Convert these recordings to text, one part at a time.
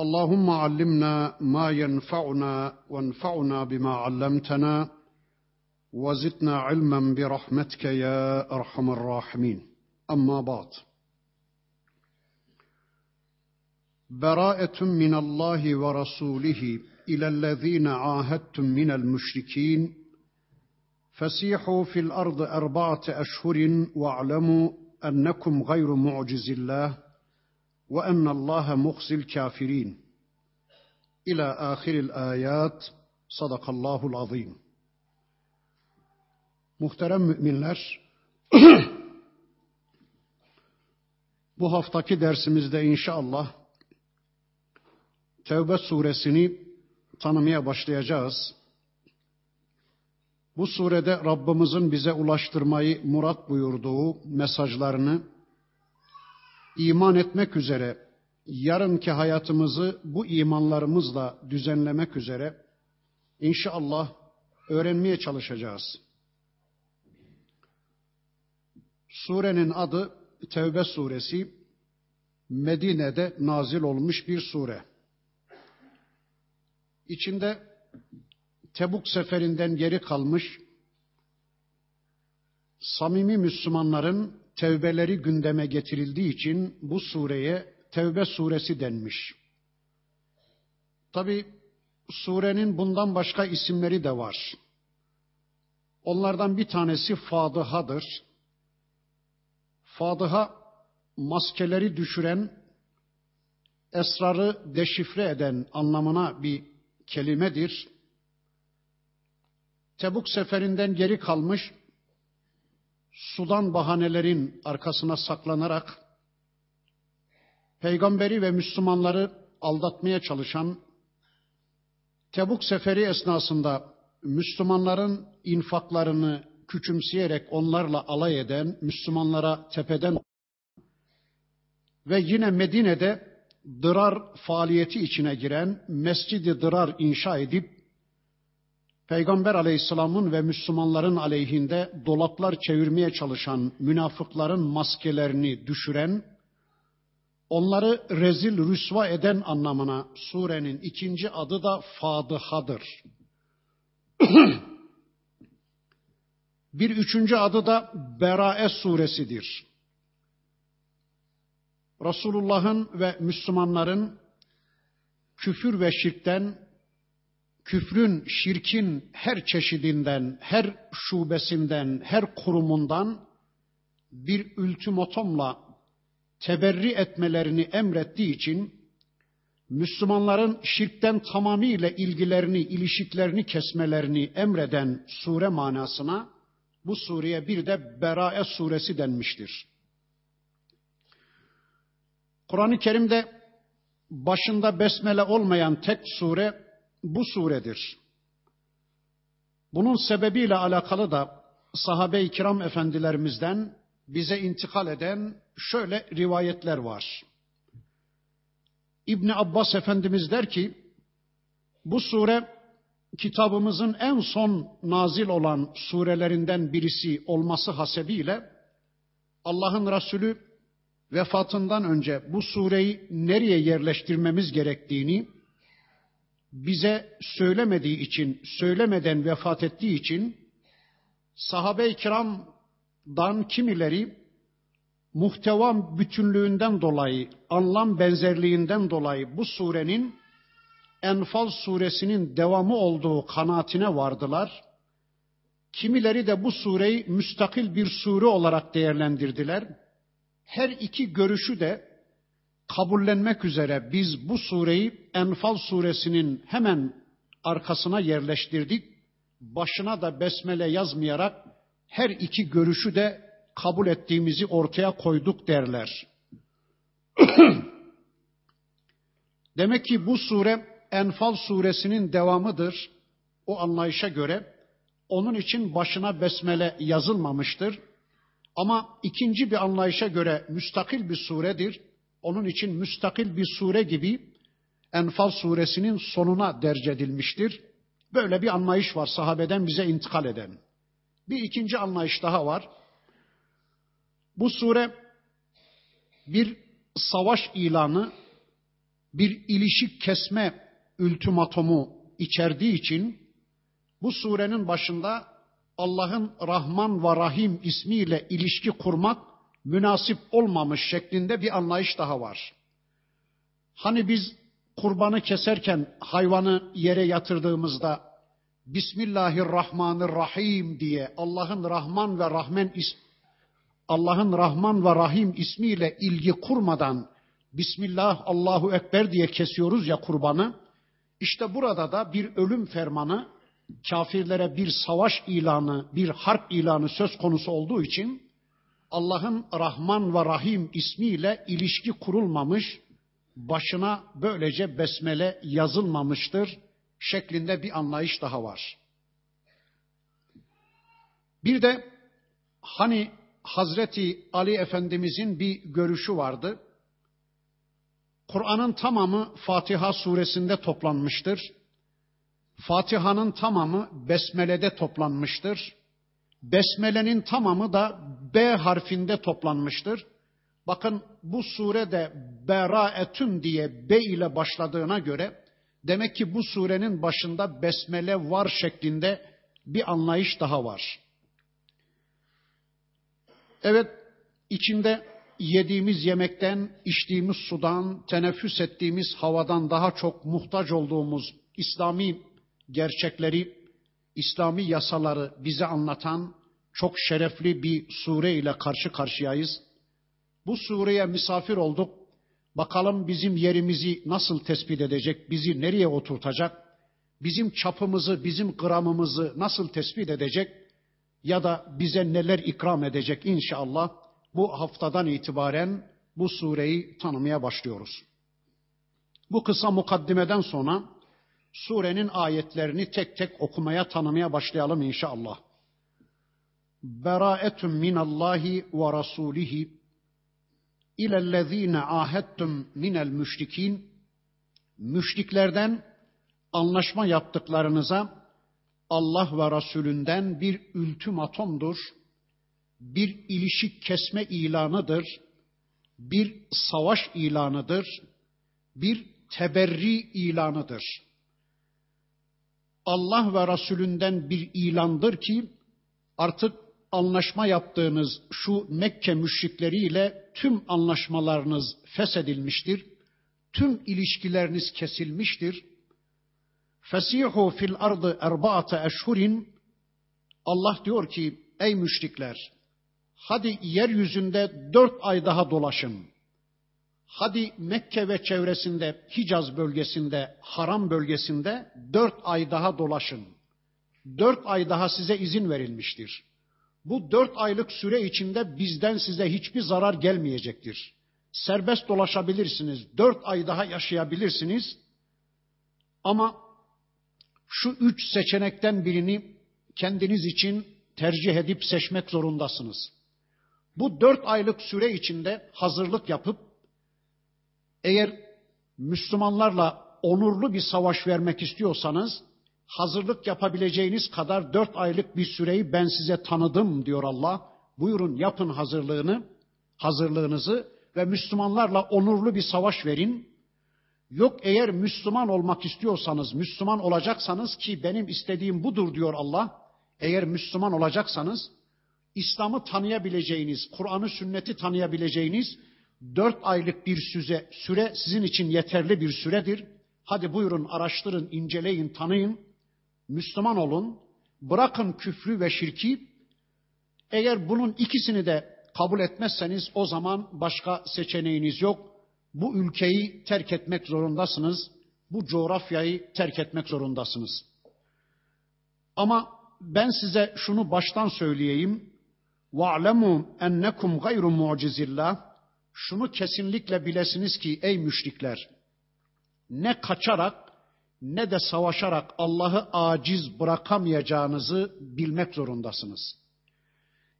اللهم علمنا ما ينفعنا وانفعنا بما علمتنا وزدنا علما برحمتك يا أرحم الراحمين. أما بعد. براءة من الله ورسوله إلى الذين عاهدتم من المشركين. فسيحوا في الأرض أربعة أشهر واعلموا أنكم غير معجز الله. وان الله مخزي الكافرين الى اخر الايات صدق الله العظيم Muhterem müminler, bu haftaki dersimizde inşallah Tevbe suresini tanımaya başlayacağız. Bu surede Rabbimizin bize ulaştırmayı murat buyurduğu mesajlarını iman etmek üzere yarınki hayatımızı bu imanlarımızla düzenlemek üzere inşallah öğrenmeye çalışacağız. Surenin adı Tevbe suresi. Medine'de nazil olmuş bir sure. İçinde Tebuk seferinden geri kalmış samimi Müslümanların tevbeleri gündeme getirildiği için bu sureye Tevbe suresi denmiş. Tabi surenin bundan başka isimleri de var. Onlardan bir tanesi Fadiha'dır. Fadıha maskeleri düşüren, esrarı deşifre eden anlamına bir kelimedir. Tebuk seferinden geri kalmış, sudan bahanelerin arkasına saklanarak, peygamberi ve Müslümanları aldatmaya çalışan, Tebuk seferi esnasında Müslümanların infaklarını küçümseyerek onlarla alay eden, Müslümanlara tepeden ve yine Medine'de dırar faaliyeti içine giren Mescidi Dırar inşa edip Peygamber Aleyhisselam'ın ve Müslümanların aleyhinde dolaplar çevirmeye çalışan münafıkların maskelerini düşüren, onları rezil rüsva eden anlamına surenin ikinci adı da Fadiha'dır. Bir üçüncü adı da Berae suresidir. Resulullah'ın ve Müslümanların küfür ve şirkten, küfrün, şirkin her çeşidinden, her şubesinden, her kurumundan bir ultimatomla teberri etmelerini emrettiği için Müslümanların şirkten tamamıyla ilgilerini, ilişiklerini kesmelerini emreden sure manasına bu sureye bir de Berae suresi denmiştir. Kur'an-ı Kerim'de başında besmele olmayan tek sure bu suredir. Bunun sebebiyle alakalı da sahabe-i kiram efendilerimizden bize intikal eden şöyle rivayetler var. İbni Abbas Efendimiz der ki, bu sure kitabımızın en son nazil olan surelerinden birisi olması hasebiyle Allah'ın Resulü vefatından önce bu sureyi nereye yerleştirmemiz gerektiğini bize söylemediği için, söylemeden vefat ettiği için sahabe-i kiramdan kimileri muhteva bütünlüğünden dolayı, anlam benzerliğinden dolayı bu surenin Enfal suresinin devamı olduğu kanaatine vardılar. Kimileri de bu sureyi müstakil bir sure olarak değerlendirdiler. Her iki görüşü de kabullenmek üzere biz bu sureyi Enfal suresinin hemen arkasına yerleştirdik. Başına da besmele yazmayarak her iki görüşü de kabul ettiğimizi ortaya koyduk derler. Demek ki bu sure Enfal suresinin devamıdır. O anlayışa göre onun için başına besmele yazılmamıştır. Ama ikinci bir anlayışa göre müstakil bir suredir. Onun için müstakil bir sure gibi Enfal suresinin sonuna derc edilmiştir. Böyle bir anlayış var sahabeden bize intikal eden. Bir ikinci anlayış daha var. Bu sure bir savaş ilanı, bir ilişik kesme ultimatomu içerdiği için bu surenin başında Allah'ın Rahman ve Rahim ismiyle ilişki kurmak münasip olmamış şeklinde bir anlayış daha var. Hani biz kurbanı keserken hayvanı yere yatırdığımızda Bismillahirrahmanirrahim diye Allah'ın Rahman ve Rahmen Allah'ın Rahman ve Rahim ismiyle ilgi kurmadan Bismillah Allahu Ekber diye kesiyoruz ya kurbanı. İşte burada da bir ölüm fermanı, kafirlere bir savaş ilanı, bir harp ilanı söz konusu olduğu için Allah'ın Rahman ve Rahim ismiyle ilişki kurulmamış, başına böylece besmele yazılmamıştır şeklinde bir anlayış daha var. Bir de hani Hazreti Ali Efendimizin bir görüşü vardı. Kur'an'ın tamamı Fatiha suresinde toplanmıştır. Fatiha'nın tamamı Besmele'de toplanmıştır. Besmele'nin tamamı da B harfinde toplanmıştır. Bakın bu surede Beraetün diye B ile başladığına göre demek ki bu surenin başında Besmele var şeklinde bir anlayış daha var. Evet içinde yediğimiz yemekten, içtiğimiz sudan, teneffüs ettiğimiz havadan daha çok muhtaç olduğumuz İslami gerçekleri, İslami yasaları bize anlatan çok şerefli bir sure ile karşı karşıyayız. Bu sureye misafir olduk. Bakalım bizim yerimizi nasıl tespit edecek, bizi nereye oturtacak, bizim çapımızı, bizim gramımızı nasıl tespit edecek ya da bize neler ikram edecek inşallah bu haftadan itibaren bu sureyi tanımaya başlıyoruz. Bu kısa mukaddimeden sonra surenin ayetlerini tek tek okumaya tanımaya başlayalım inşallah. Beraetun minallahi ve rasulihi ilellezine ahettum minel müşrikin müşriklerden anlaşma yaptıklarınıza Allah ve Resulünden bir ultimatomdur, bir ilişik kesme ilanıdır, bir savaş ilanıdır, bir teberri ilanıdır. Allah ve Resulünden bir ilandır ki artık anlaşma yaptığınız şu Mekke müşrikleriyle tüm anlaşmalarınız feshedilmiştir. Tüm ilişkileriniz kesilmiştir. Fesihu fil ardı erbaate eşhurin Allah diyor ki ey müşrikler hadi yeryüzünde dört ay daha dolaşın. Hadi Mekke ve çevresinde Hicaz bölgesinde, Haram bölgesinde dört ay daha dolaşın. Dört ay daha size izin verilmiştir. Bu dört aylık süre içinde bizden size hiçbir zarar gelmeyecektir. Serbest dolaşabilirsiniz, dört ay daha yaşayabilirsiniz. Ama şu üç seçenekten birini kendiniz için tercih edip seçmek zorundasınız. Bu dört aylık süre içinde hazırlık yapıp eğer Müslümanlarla onurlu bir savaş vermek istiyorsanız hazırlık yapabileceğiniz kadar dört aylık bir süreyi ben size tanıdım diyor Allah. Buyurun yapın hazırlığını, hazırlığınızı ve Müslümanlarla onurlu bir savaş verin. Yok eğer Müslüman olmak istiyorsanız, Müslüman olacaksanız ki benim istediğim budur diyor Allah. Eğer Müslüman olacaksanız İslam'ı tanıyabileceğiniz, Kur'an'ı, sünneti tanıyabileceğiniz dört aylık bir süre, süre sizin için yeterli bir süredir. Hadi buyurun araştırın, inceleyin, tanıyın. Müslüman olun. Bırakın küfrü ve şirki. Eğer bunun ikisini de kabul etmezseniz o zaman başka seçeneğiniz yok. Bu ülkeyi terk etmek zorundasınız. Bu coğrafyayı terk etmek zorundasınız. Ama ben size şunu baştan söyleyeyim. وَعْلَمُوا اَنَّكُمْ غَيْرُ مُعْجِزِ şunu kesinlikle bilesiniz ki ey müşrikler, ne kaçarak ne de savaşarak Allah'ı aciz bırakamayacağınızı bilmek zorundasınız.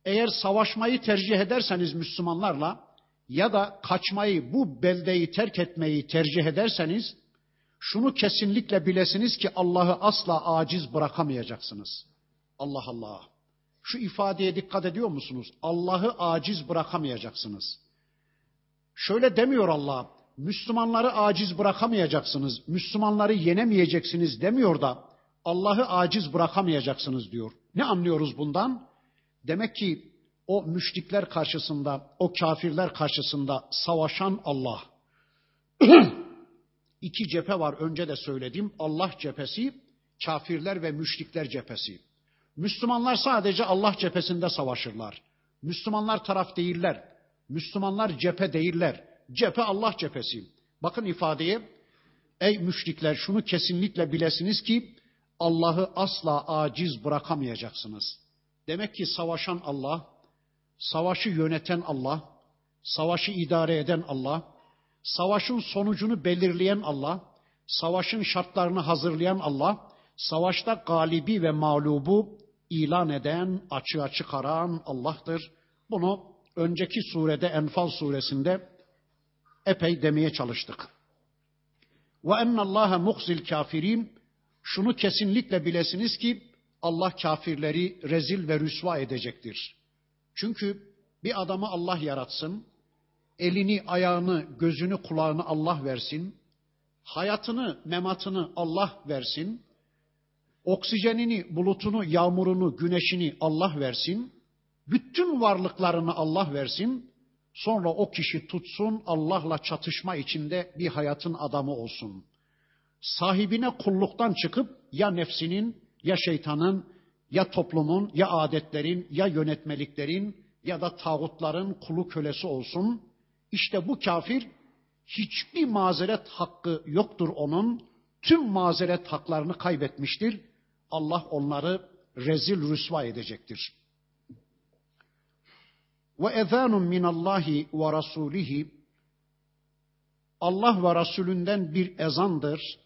Eğer savaşmayı tercih ederseniz Müslümanlarla ya da kaçmayı, bu beldeyi terk etmeyi tercih ederseniz şunu kesinlikle bilesiniz ki Allah'ı asla aciz bırakamayacaksınız. Allah Allah. Şu ifadeye dikkat ediyor musunuz? Allah'ı aciz bırakamayacaksınız. Şöyle demiyor Allah. Müslümanları aciz bırakamayacaksınız. Müslümanları yenemeyeceksiniz demiyor da Allah'ı aciz bırakamayacaksınız diyor. Ne anlıyoruz bundan? Demek ki o müşrikler karşısında, o kafirler karşısında savaşan Allah. İki cephe var önce de söyledim. Allah cephesi, kafirler ve müşrikler cephesi. Müslümanlar sadece Allah cephesinde savaşırlar. Müslümanlar taraf değiller. Müslümanlar cephe değiller. Cephe Allah cephesi. Bakın ifadeye. Ey müşrikler şunu kesinlikle bilesiniz ki Allah'ı asla aciz bırakamayacaksınız. Demek ki savaşan Allah, savaşı yöneten Allah, savaşı idare eden Allah, savaşın sonucunu belirleyen Allah, savaşın şartlarını hazırlayan Allah, savaşta galibi ve mağlubu ilan eden, açığa çıkaran Allah'tır. Bunu önceki surede Enfal suresinde epey demeye çalıştık. Ve ennallâhe muhzil kafirin şunu kesinlikle bilesiniz ki Allah kafirleri rezil ve rüsva edecektir. Çünkü bir adamı Allah yaratsın, elini, ayağını, gözünü, kulağını Allah versin, hayatını, mematını Allah versin, oksijenini, bulutunu, yağmurunu, güneşini Allah versin, bütün varlıklarını Allah versin, sonra o kişi tutsun Allah'la çatışma içinde bir hayatın adamı olsun. Sahibine kulluktan çıkıp ya nefsinin, ya şeytanın, ya toplumun, ya adetlerin, ya yönetmeliklerin ya da tağutların kulu kölesi olsun. İşte bu kafir hiçbir mazeret hakkı yoktur onun. Tüm mazeret haklarını kaybetmiştir. Allah onları rezil rüsva edecektir. Ezanun minallahi ve rasulihi Allah ve Resulünden bir ezandır.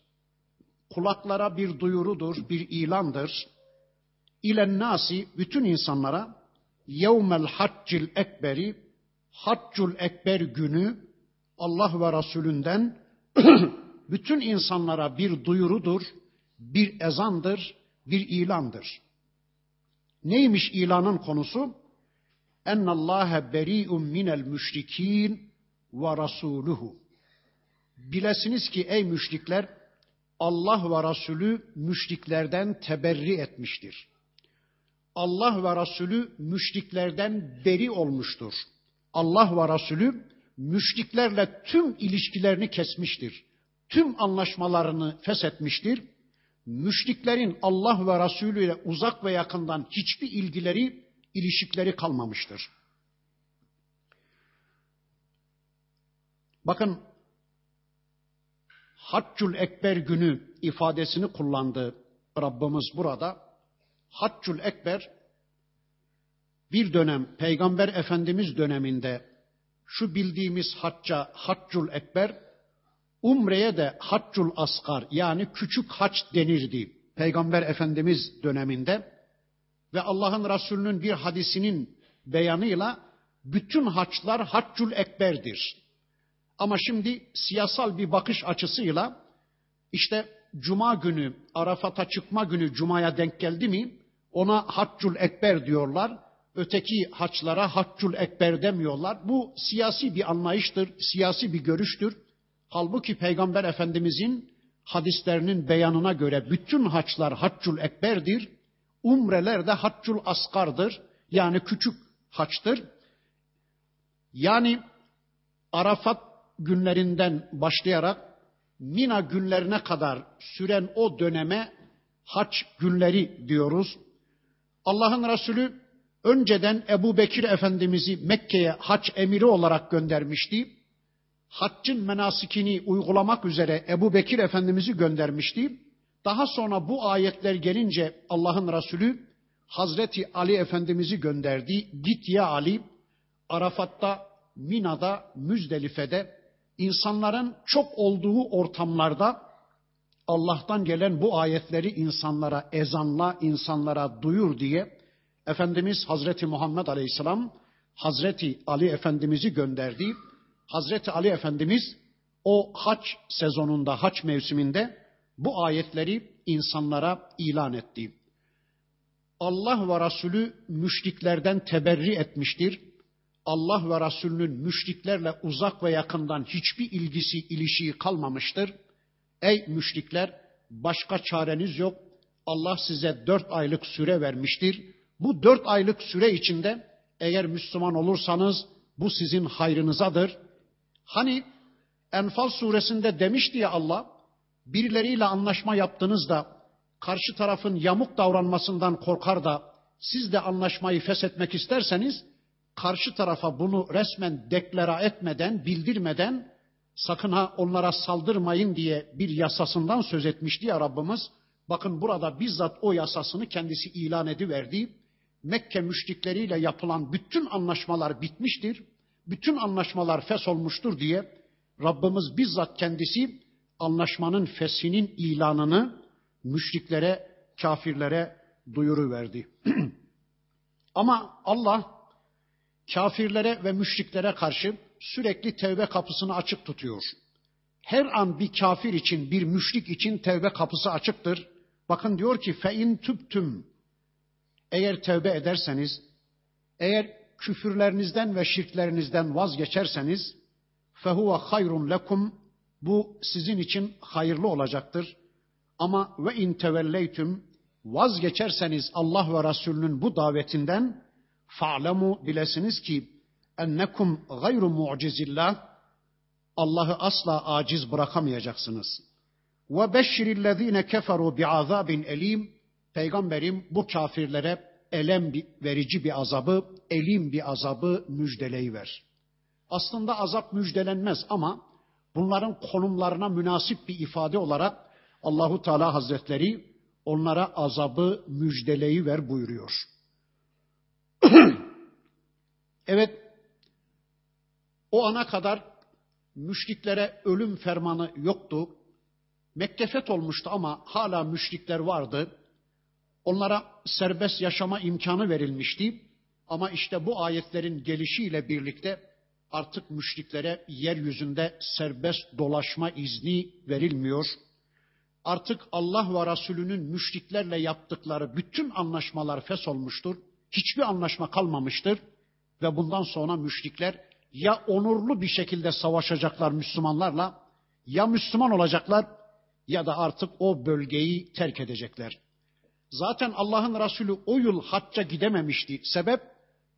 Kulaklara bir duyurudur, bir ilandır. İlen nasi bütün insanlara yevmel haccil ekberi haccul ekber günü Allah ve Resulünden bütün insanlara bir duyurudur, bir ezandır, bir ilandır. Neymiş ilanın konusu? Ennallâhe beri'un minel müşrikîn ve rasuluhu. Bilesiniz ki ey müşrikler Allah ve Resulü müşriklerden teberri etmiştir. Allah ve Resulü müşriklerden beri olmuştur. Allah ve Resulü müşriklerle tüm ilişkilerini kesmiştir. Tüm anlaşmalarını feshetmiştir müşriklerin Allah ve Resulü ile uzak ve yakından hiçbir ilgileri, ilişikleri kalmamıştır. Bakın Haccul Ekber günü ifadesini kullandı Rabbimiz burada. Haccul Ekber bir dönem Peygamber Efendimiz döneminde şu bildiğimiz hacca Haccul Ekber Umre'ye de haccul asgar yani küçük haç denirdi Peygamber Efendimiz döneminde ve Allah'ın Resulü'nün bir hadisinin beyanıyla bütün haçlar haccul ekberdir. Ama şimdi siyasal bir bakış açısıyla işte cuma günü Arafat'a çıkma günü cumaya denk geldi mi ona haccul ekber diyorlar. Öteki haçlara haccul ekber demiyorlar. Bu siyasi bir anlayıştır, siyasi bir görüştür. Halbuki Peygamber Efendimizin hadislerinin beyanına göre bütün haçlar haccul ekberdir. Umreler de haccul askardır. Yani küçük haçtır. Yani Arafat günlerinden başlayarak Mina günlerine kadar süren o döneme haç günleri diyoruz. Allah'ın Resulü önceden Ebu Bekir Efendimiz'i Mekke'ye haç emiri olarak göndermişti haccın menasikini uygulamak üzere Ebu Bekir Efendimiz'i göndermişti. Daha sonra bu ayetler gelince Allah'ın Resulü Hazreti Ali Efendimiz'i gönderdi. Git ya Ali, Arafat'ta, Mina'da, Müzdelife'de insanların çok olduğu ortamlarda Allah'tan gelen bu ayetleri insanlara ezanla, insanlara duyur diye Efendimiz Hazreti Muhammed Aleyhisselam Hazreti Ali Efendimiz'i gönderdi. Hazreti Ali Efendimiz o haç sezonunda, haç mevsiminde bu ayetleri insanlara ilan etti. Allah ve Resulü müşriklerden teberri etmiştir. Allah ve Resulünün müşriklerle uzak ve yakından hiçbir ilgisi, ilişiği kalmamıştır. Ey müşrikler, başka çareniz yok. Allah size dört aylık süre vermiştir. Bu dört aylık süre içinde eğer Müslüman olursanız bu sizin hayrınızadır. Hani Enfal suresinde demişti ya Allah, birileriyle anlaşma yaptığınızda karşı tarafın yamuk davranmasından korkar da siz de anlaşmayı feshetmek isterseniz karşı tarafa bunu resmen deklara etmeden, bildirmeden sakın ha onlara saldırmayın diye bir yasasından söz etmişti ya Rabbimiz. Bakın burada bizzat o yasasını kendisi ilan ediverdi. Mekke müşrikleriyle yapılan bütün anlaşmalar bitmiştir. Bütün anlaşmalar fes olmuştur diye Rabbimiz bizzat kendisi anlaşmanın fesinin ilanını müşriklere, kafirlere duyuru verdi. Ama Allah kafirlere ve müşriklere karşı sürekli tevbe kapısını açık tutuyor. Her an bir kafir için, bir müşrik için tevbe kapısı açıktır. Bakın diyor ki fe in tüptüm eğer tevbe ederseniz, eğer küfürlerinizden ve şirklerinizden vazgeçerseniz fehuve hayrun lekum bu sizin için hayırlı olacaktır. Ama ve in tevelleytüm vazgeçerseniz Allah ve Resulünün bu davetinden fa'lemu bilesiniz ki ennekum gayru mu'cizillah Allah'ı asla aciz bırakamayacaksınız. Ve beşşirillezine keferu bi'azabin elim Peygamberim bu kafirlere elem verici bir azabı, elim bir azabı müjdeleyiver. Aslında azap müjdelenmez ama bunların konumlarına münasip bir ifade olarak Allahu Teala Hazretleri onlara azabı müjdeleyiver buyuruyor. evet, o ana kadar müşriklere ölüm fermanı yoktu. Mekke olmuştu ama hala müşrikler vardı. Onlara serbest yaşama imkanı verilmişti. Ama işte bu ayetlerin gelişiyle birlikte artık müşriklere yeryüzünde serbest dolaşma izni verilmiyor. Artık Allah ve Resulünün müşriklerle yaptıkları bütün anlaşmalar olmuştur. Hiçbir anlaşma kalmamıştır. Ve bundan sonra müşrikler ya onurlu bir şekilde savaşacaklar Müslümanlarla, ya Müslüman olacaklar ya da artık o bölgeyi terk edecekler. Zaten Allah'ın Resulü o yıl hacca gidememişti. Sebep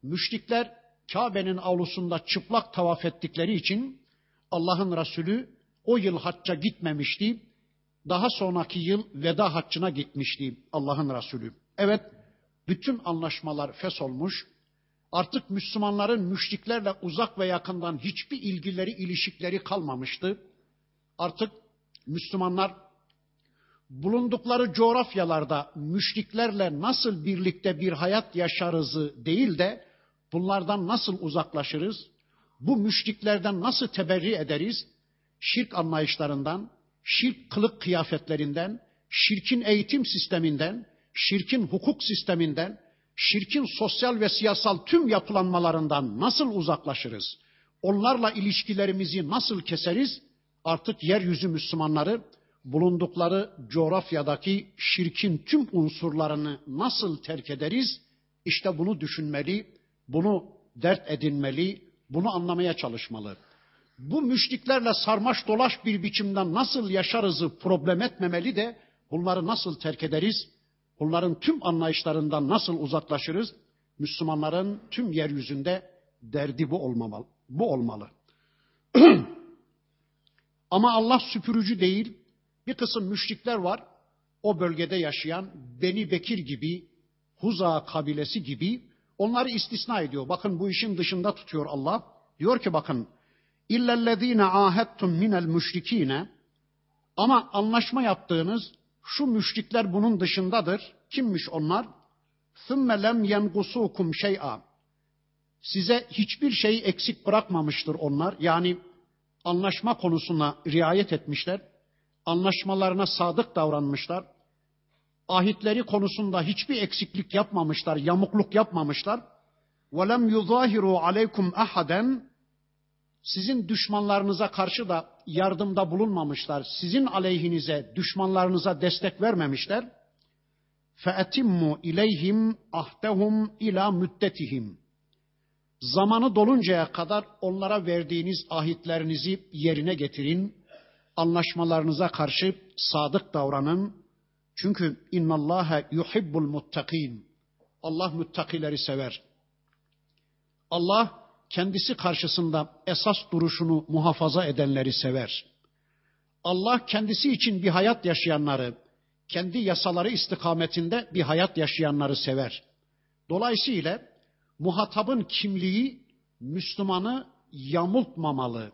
müşrikler Kabe'nin avlusunda çıplak tavaf ettikleri için Allah'ın Resulü o yıl hacca gitmemişti. Daha sonraki yıl veda haccına gitmişti Allah'ın Resulü. Evet, bütün anlaşmalar fes olmuş. Artık Müslümanların müşriklerle uzak ve yakından hiçbir ilgileri, ilişikleri kalmamıştı. Artık Müslümanlar bulundukları coğrafyalarda müşriklerle nasıl birlikte bir hayat yaşarızı değil de bunlardan nasıl uzaklaşırız? Bu müşriklerden nasıl teberri ederiz? Şirk anlayışlarından, şirk kılık kıyafetlerinden, şirkin eğitim sisteminden, şirkin hukuk sisteminden, şirkin sosyal ve siyasal tüm yapılanmalarından nasıl uzaklaşırız? Onlarla ilişkilerimizi nasıl keseriz? Artık yeryüzü Müslümanları bulundukları coğrafyadaki şirkin tüm unsurlarını nasıl terk ederiz? İşte bunu düşünmeli, bunu dert edinmeli, bunu anlamaya çalışmalı. Bu müşriklerle sarmaş dolaş bir biçimden nasıl yaşarızı problem etmemeli de bunları nasıl terk ederiz? Bunların tüm anlayışlarından nasıl uzaklaşırız? Müslümanların tüm yeryüzünde derdi bu olmamalı. Bu olmalı. Ama Allah süpürücü değil, bir kısım müşrikler var. O bölgede yaşayan Beni Bekir gibi, Huza kabilesi gibi Onları istisna ediyor. Bakın bu işin dışında tutuyor Allah. Diyor ki bakın illellezine ahettum minel müşrikine ama anlaşma yaptığınız şu müşrikler bunun dışındadır. Kimmiş onlar? Sümme lem yengusukum şey'a. Size hiçbir şeyi eksik bırakmamıştır onlar. Yani anlaşma konusuna riayet etmişler. Anlaşmalarına sadık davranmışlar Ahitleri konusunda hiçbir eksiklik yapmamışlar, yamukluk yapmamışlar. وَلَمْ يُظَاهِرُوا عَلَيْكُمْ أَحَدًا Sizin düşmanlarınıza karşı da yardımda bulunmamışlar. Sizin aleyhinize, düşmanlarınıza destek vermemişler. فَاَتِمُّ اِلَيْهِمْ اَهْدَهُمْ ila müddetihim. Zamanı doluncaya kadar onlara verdiğiniz ahitlerinizi yerine getirin. Anlaşmalarınıza karşı sadık davranın. çünkü innallâhe yuhibbul muttakin. Allah muttakileri sever. Allah kendisi karşısında esas duruşunu muhafaza edenleri sever. Allah kendisi için bir hayat yaşayanları, kendi yasaları istikametinde bir hayat yaşayanları sever. Dolayısıyla muhatabın kimliği Müslümanı yamultmamalı.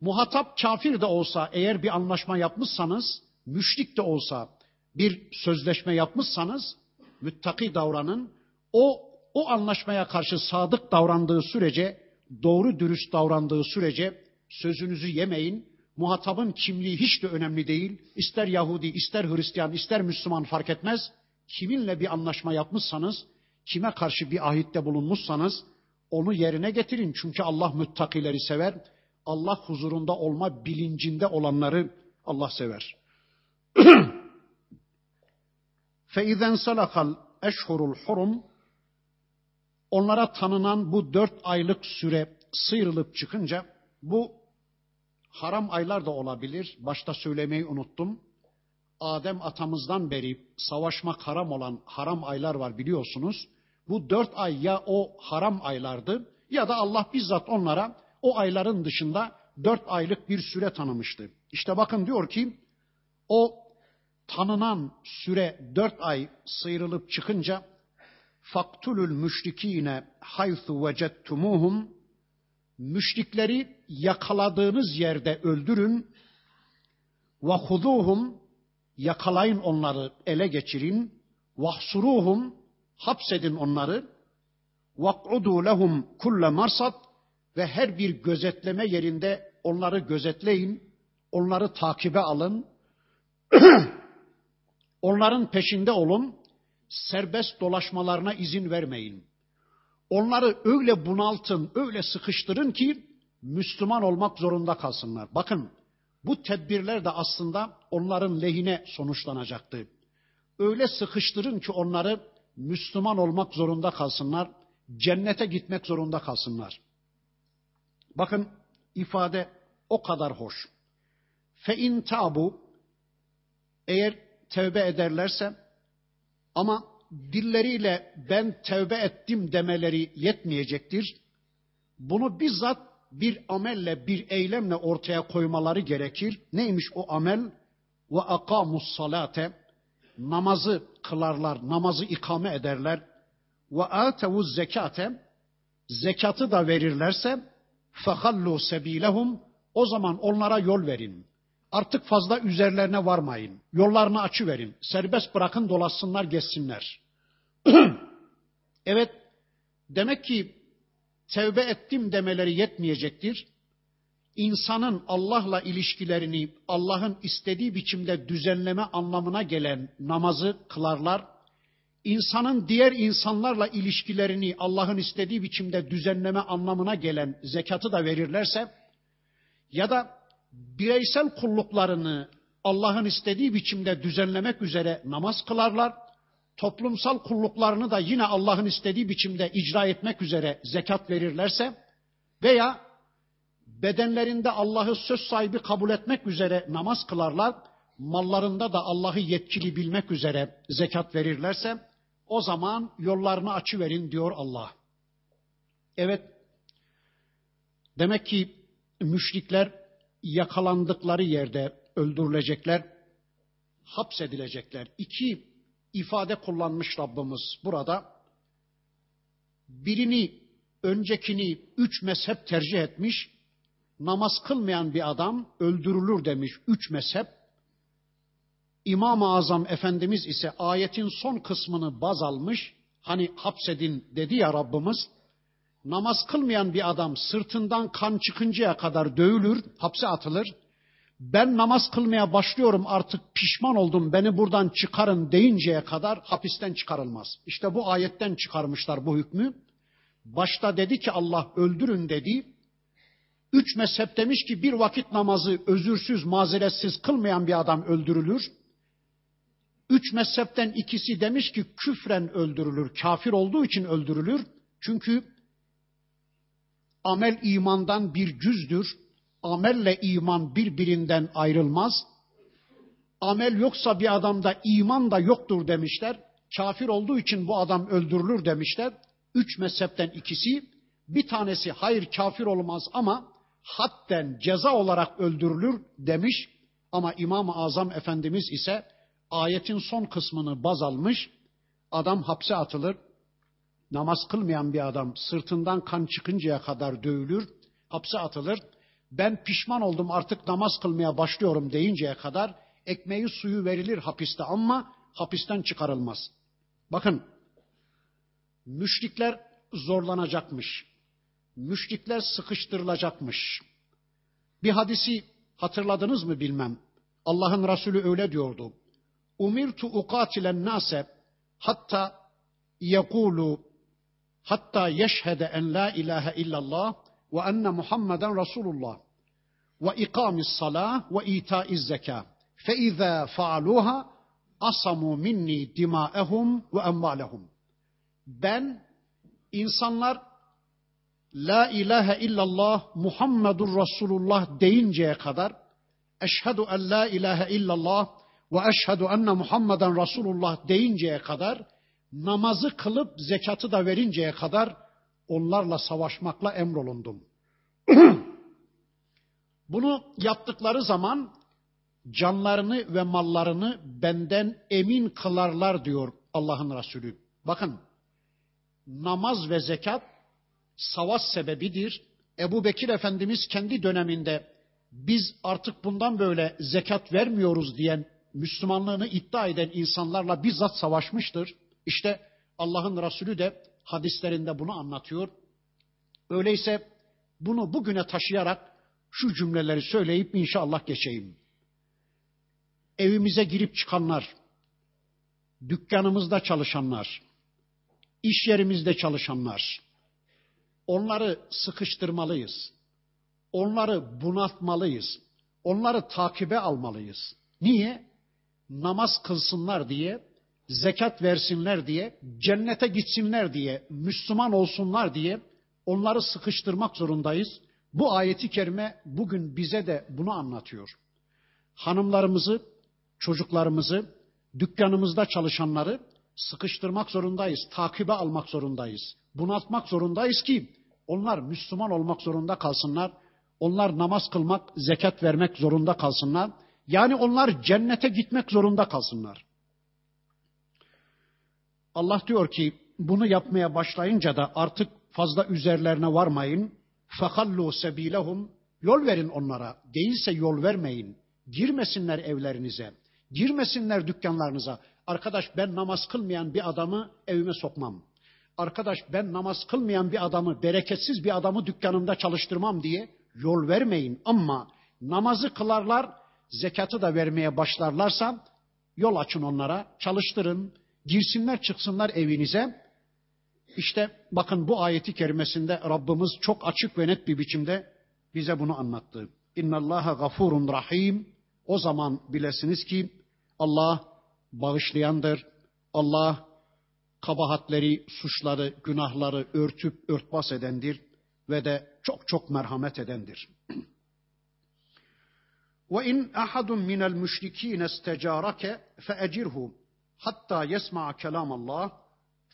Muhatap kafir de olsa eğer bir anlaşma yapmışsanız, müşrik de olsa bir sözleşme yapmışsanız müttaki davranın. O o anlaşmaya karşı sadık davrandığı sürece, doğru dürüst davrandığı sürece sözünüzü yemeyin. Muhatabın kimliği hiç de önemli değil. İster Yahudi, ister Hristiyan, ister Müslüman fark etmez. Kiminle bir anlaşma yapmışsanız, kime karşı bir ahitte bulunmuşsanız onu yerine getirin. Çünkü Allah müttakileri sever. Allah huzurunda olma bilincinde olanları Allah sever. فَاِذَنْ سَلَخَ الْاَشْهُرُ الْحُرُمُ Onlara tanınan bu dört aylık süre sıyrılıp çıkınca bu haram aylar da olabilir. Başta söylemeyi unuttum. Adem atamızdan beri savaşmak haram olan haram aylar var biliyorsunuz. Bu dört ay ya o haram aylardı ya da Allah bizzat onlara o ayların dışında dört aylık bir süre tanımıştı. İşte bakın diyor ki o tanınan süre dört ay sıyrılıp çıkınca faktulul müşrikine haythu vecettumuhum müşrikleri yakaladığınız yerde öldürün ve huduhum yakalayın onları ele geçirin vahsuruhum hapsedin onları vak'udu lehum kulle marsat ve her bir gözetleme yerinde onları gözetleyin onları takibe alın onların peşinde olun serbest dolaşmalarına izin vermeyin. Onları öyle bunaltın, öyle sıkıştırın ki Müslüman olmak zorunda kalsınlar. Bakın bu tedbirler de aslında onların lehine sonuçlanacaktı. Öyle sıkıştırın ki onları Müslüman olmak zorunda kalsınlar, cennete gitmek zorunda kalsınlar. Bakın ifade o kadar hoş. Fe in tabu eğer tevbe ederlerse ama dilleriyle ben tevbe ettim demeleri yetmeyecektir. Bunu bizzat bir amelle, bir eylemle ortaya koymaları gerekir. Neymiş o amel? Ve akamus salate namazı kılarlar, namazı ikame ederler. Ve atevuz zekate zekatı da verirlerse fehallu sebilehum o zaman onlara yol verin. Artık fazla üzerlerine varmayın. Yollarını açı verin. Serbest bırakın dolaşsınlar, geçsinler. evet, demek ki tevbe ettim demeleri yetmeyecektir. İnsanın Allah'la ilişkilerini Allah'ın istediği biçimde düzenleme anlamına gelen namazı kılarlar. İnsanın diğer insanlarla ilişkilerini Allah'ın istediği biçimde düzenleme anlamına gelen zekatı da verirlerse ya da bireysel kulluklarını Allah'ın istediği biçimde düzenlemek üzere namaz kılarlar. Toplumsal kulluklarını da yine Allah'ın istediği biçimde icra etmek üzere zekat verirlerse veya bedenlerinde Allah'ı söz sahibi kabul etmek üzere namaz kılarlar, mallarında da Allah'ı yetkili bilmek üzere zekat verirlerse o zaman yollarını açıverin diyor Allah. Evet, demek ki müşrikler yakalandıkları yerde öldürülecekler, hapsedilecekler. İki ifade kullanmış Rabbimiz burada. Birini, öncekini üç mezhep tercih etmiş. Namaz kılmayan bir adam öldürülür demiş üç mezhep. İmam-ı Azam Efendimiz ise ayetin son kısmını baz almış. Hani hapsedin dedi ya Rabbimiz. Namaz kılmayan bir adam sırtından kan çıkıncaya kadar dövülür, hapse atılır. Ben namaz kılmaya başlıyorum artık pişman oldum beni buradan çıkarın deyinceye kadar hapisten çıkarılmaz. İşte bu ayetten çıkarmışlar bu hükmü. Başta dedi ki Allah öldürün dedi. Üç mezhep demiş ki bir vakit namazı özürsüz, mazeretsiz kılmayan bir adam öldürülür. Üç mezhepten ikisi demiş ki küfren öldürülür, kafir olduğu için öldürülür. Çünkü amel imandan bir cüzdür. Amelle iman birbirinden ayrılmaz. Amel yoksa bir adamda iman da yoktur demişler. Kafir olduğu için bu adam öldürülür demişler. Üç mezhepten ikisi, bir tanesi hayır kafir olmaz ama hatten ceza olarak öldürülür demiş. Ama İmam-ı Azam Efendimiz ise ayetin son kısmını baz almış. Adam hapse atılır. Namaz kılmayan bir adam sırtından kan çıkıncaya kadar dövülür, hapse atılır. Ben pişman oldum artık namaz kılmaya başlıyorum deyinceye kadar ekmeği suyu verilir hapiste ama hapisten çıkarılmaz. Bakın müşrikler zorlanacakmış. Müşrikler sıkıştırılacakmış. Bir hadisi hatırladınız mı bilmem. Allah'ın Resulü öyle diyordu. Umirtu ukatilen nase hatta yekulu hatta yeşhede en la ilahe illallah ve enne Muhammeden Resulullah ve ikamis salah ve itaiz zeka. Fe izâ faaluha asamu minni dimâehum ve emvalehum. Ben insanlar La ilahe illallah Muhammedur Resulullah deyinceye kadar eşhedü en la ilahe illallah ve eşhedü enne Muhammeden Resulullah deyinceye kadar namazı kılıp zekatı da verinceye kadar onlarla savaşmakla emrolundum. Bunu yaptıkları zaman canlarını ve mallarını benden emin kılarlar diyor Allah'ın Resulü. Bakın namaz ve zekat savaş sebebidir. Ebu Bekir Efendimiz kendi döneminde biz artık bundan böyle zekat vermiyoruz diyen Müslümanlığını iddia eden insanlarla bizzat savaşmıştır. İşte Allah'ın Resulü de hadislerinde bunu anlatıyor. Öyleyse bunu bugüne taşıyarak şu cümleleri söyleyip inşallah geçeyim. Evimize girip çıkanlar, dükkanımızda çalışanlar, iş yerimizde çalışanlar, onları sıkıştırmalıyız. Onları bunaltmalıyız. Onları takibe almalıyız. Niye? Namaz kılsınlar diye, zekat versinler diye, cennete gitsinler diye, Müslüman olsunlar diye onları sıkıştırmak zorundayız. Bu ayeti kerime bugün bize de bunu anlatıyor. Hanımlarımızı, çocuklarımızı, dükkanımızda çalışanları sıkıştırmak zorundayız, takibe almak zorundayız, bunaltmak zorundayız ki onlar Müslüman olmak zorunda kalsınlar. Onlar namaz kılmak, zekat vermek zorunda kalsınlar. Yani onlar cennete gitmek zorunda kalsınlar. Allah diyor ki bunu yapmaya başlayınca da artık fazla üzerlerine varmayın. Fakallu sebilehum yol verin onlara. Değilse yol vermeyin. Girmesinler evlerinize. Girmesinler dükkanlarınıza. Arkadaş ben namaz kılmayan bir adamı evime sokmam. Arkadaş ben namaz kılmayan bir adamı, bereketsiz bir adamı dükkanımda çalıştırmam diye yol vermeyin. Ama namazı kılarlar, zekatı da vermeye başlarlarsa yol açın onlara, çalıştırın, girsinler çıksınlar evinize. İşte bakın bu ayeti kerimesinde Rabbimiz çok açık ve net bir biçimde bize bunu anlattı. İnna Allaha gafurun rahim. O zaman bilesiniz ki Allah bağışlayandır. Allah kabahatleri, suçları, günahları örtüp örtbas edendir ve de çok çok merhamet edendir. Ve in ahadun minel müşrikin istecarake feecirhu hatta yesma'a kelam Allah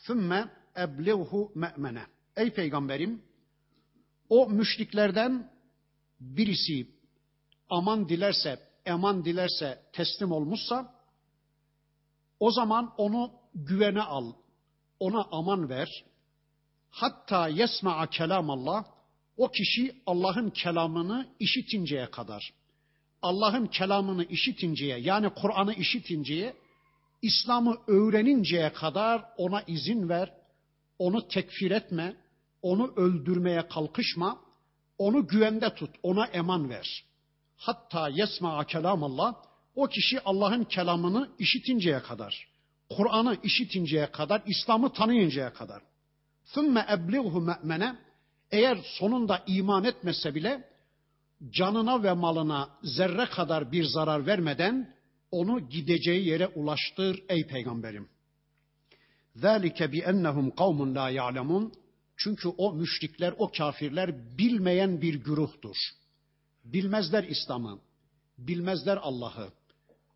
thumme eblighu me'mene. Ey peygamberim o müşriklerden birisi aman dilerse, eman dilerse teslim olmuşsa o zaman onu güvene al, ona aman ver. Hatta yesma'a kelam Allah o kişi Allah'ın kelamını işitinceye kadar. Allah'ın kelamını işitinceye yani Kur'an'ı işitinceye, İslam'ı öğreninceye kadar ona izin ver, onu tekfir etme, onu öldürmeye kalkışma, onu güvende tut, ona eman ver. Hatta yesma kelamallah, o kişi Allah'ın kelamını işitinceye kadar, Kur'an'ı işitinceye kadar, İslam'ı tanıyıncaya kadar. Thumma eblighu me'mene, eğer sonunda iman etmese bile canına ve malına zerre kadar bir zarar vermeden onu gideceği yere ulaştır ey peygamberim. Zalike bi ennehum kavmun la ya'lemun. Çünkü o müşrikler, o kafirler bilmeyen bir güruhtur. Bilmezler İslam'ı, bilmezler Allah'ı.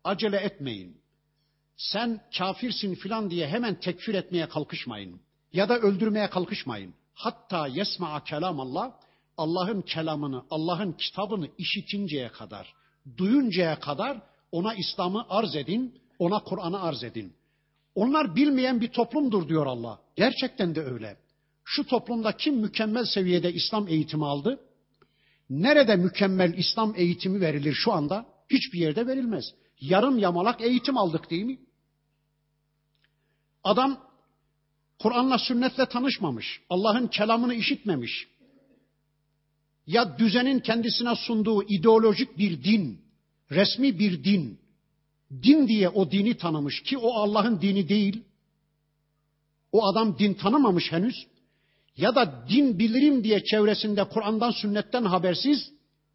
Acele etmeyin. Sen kafirsin filan diye hemen tekfir etmeye kalkışmayın. Ya da öldürmeye kalkışmayın. Hatta yesma'a kelam Allah, Allah'ın kelamını, Allah'ın kitabını işitinceye kadar, duyuncaya kadar ona İslam'ı arz edin, ona Kur'an'ı arz edin. Onlar bilmeyen bir toplumdur diyor Allah. Gerçekten de öyle. Şu toplumda kim mükemmel seviyede İslam eğitimi aldı? Nerede mükemmel İslam eğitimi verilir şu anda? Hiçbir yerde verilmez. Yarım yamalak eğitim aldık değil mi? Adam Kur'an'la sünnetle tanışmamış. Allah'ın kelamını işitmemiş. Ya düzenin kendisine sunduğu ideolojik bir din, resmi bir din, din diye o dini tanımış ki o Allah'ın dini değil. O adam din tanımamış henüz. Ya da din bilirim diye çevresinde Kur'an'dan sünnetten habersiz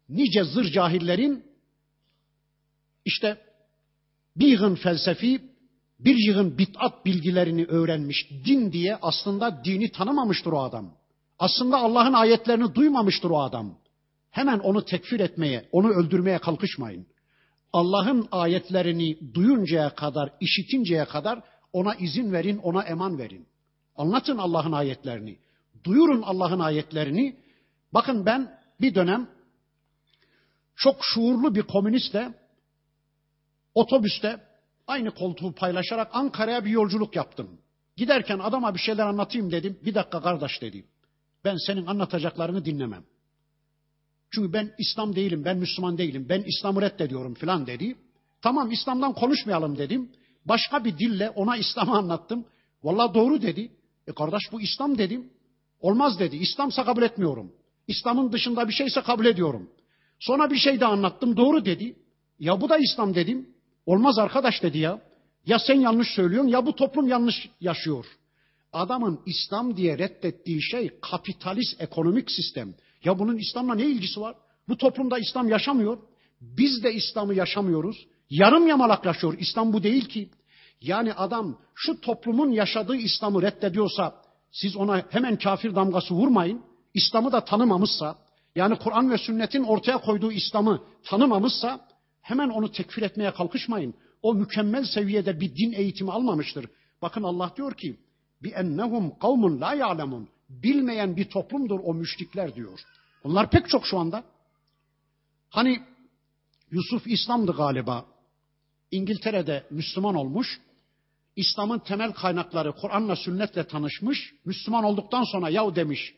nice zır cahillerin işte bir yığın felsefi, bir yığın bit'at bilgilerini öğrenmiş din diye aslında dini tanımamıştır o adam. Aslında Allah'ın ayetlerini duymamıştır o adam. Hemen onu tekfir etmeye, onu öldürmeye kalkışmayın. Allah'ın ayetlerini duyuncaya kadar, işitinceye kadar ona izin verin, ona eman verin. Anlatın Allah'ın ayetlerini. Duyurun Allah'ın ayetlerini. Bakın ben bir dönem çok şuurlu bir komünistle otobüste aynı koltuğu paylaşarak Ankara'ya bir yolculuk yaptım. Giderken adama bir şeyler anlatayım dedim. Bir dakika kardeş dedi. Ben senin anlatacaklarını dinlemem. Çünkü ben İslam değilim, ben Müslüman değilim, ben İslam'ı reddediyorum filan dedi. Tamam İslam'dan konuşmayalım dedim. Başka bir dille ona İslam'ı anlattım. Vallahi doğru dedi. E kardeş bu İslam dedim. Olmaz dedi. İslamsa kabul etmiyorum. İslam'ın dışında bir şeyse kabul ediyorum. Sonra bir şey de anlattım. Doğru dedi. Ya bu da İslam dedim. Olmaz arkadaş dedi ya. Ya sen yanlış söylüyorsun ya bu toplum yanlış yaşıyor. Adamın İslam diye reddettiği şey kapitalist ekonomik sistem. Ya bunun İslam'la ne ilgisi var? Bu toplumda İslam yaşamıyor. Biz de İslam'ı yaşamıyoruz. Yarım yamalak yaşıyor. İslam bu değil ki. Yani adam şu toplumun yaşadığı İslam'ı reddediyorsa siz ona hemen kafir damgası vurmayın. İslam'ı da tanımamışsa yani Kur'an ve sünnetin ortaya koyduğu İslam'ı tanımamışsa hemen onu tekfir etmeye kalkışmayın. O mükemmel seviyede bir din eğitimi almamıştır. Bakın Allah diyor ki bi ennehum kavmun la ya'lemun. Bilmeyen bir toplumdur o müşrikler diyor. Bunlar pek çok şu anda. Hani Yusuf İslam'dı galiba. İngiltere'de Müslüman olmuş. İslam'ın temel kaynakları Kur'an'la sünnetle tanışmış. Müslüman olduktan sonra yahu demiş.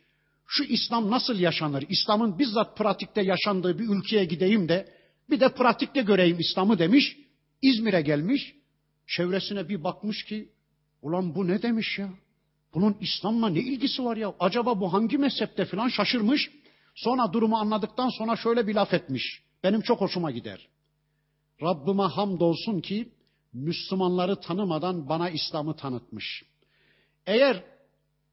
Şu İslam nasıl yaşanır? İslam'ın bizzat pratikte yaşandığı bir ülkeye gideyim de bir de pratikte göreyim İslam'ı demiş. İzmir'e gelmiş. Çevresine bir bakmış ki ulan bu ne demiş ya? Bunun İslam'la ne ilgisi var ya? Acaba bu hangi mezhepte falan şaşırmış. Sonra durumu anladıktan sonra şöyle bir laf etmiş. Benim çok hoşuma gider. Rabbime hamdolsun ki Müslümanları tanımadan bana İslam'ı tanıtmış. Eğer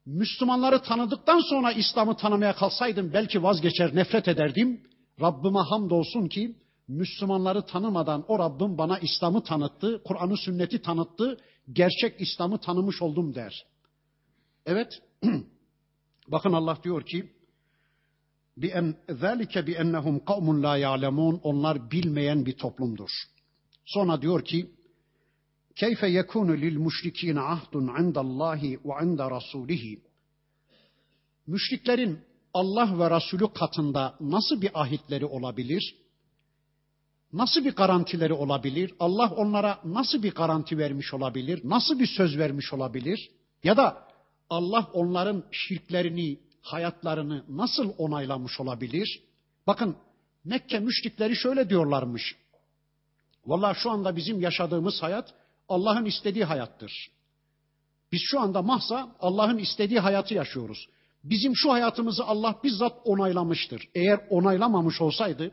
Müslümanları tanıdıktan sonra İslam'ı tanımaya kalsaydım belki vazgeçer, nefret ederdim. Rabbime hamdolsun ki Müslümanları tanımadan o Rabbim bana İslam'ı tanıttı, Kur'an'ı sünneti tanıttı, gerçek İslam'ı tanımış oldum der. Evet, bakın Allah diyor ki, ذَٰلِكَ بِأَنَّهُمْ قَوْمٌ لَا يَعْلَمُونَ Onlar bilmeyen bir toplumdur. Sonra diyor ki, كَيْفَ يَكُونُ لِلْمُشْرِك۪ينَ عَهْدٌ عِنْدَ اللّٰهِ وَعِنْدَ رَسُولِهِ Müşriklerin Allah ve Resulü katında nasıl bir ahitleri olabilir? Nasıl bir garantileri olabilir? Allah onlara nasıl bir garanti vermiş olabilir? Nasıl bir söz vermiş olabilir? Ya da Allah onların şirklerini, hayatlarını nasıl onaylamış olabilir? Bakın Mekke müşrikleri şöyle diyorlarmış. Vallahi şu anda bizim yaşadığımız hayat Allah'ın istediği hayattır. Biz şu anda mahsa Allah'ın istediği hayatı yaşıyoruz. Bizim şu hayatımızı Allah bizzat onaylamıştır. Eğer onaylamamış olsaydı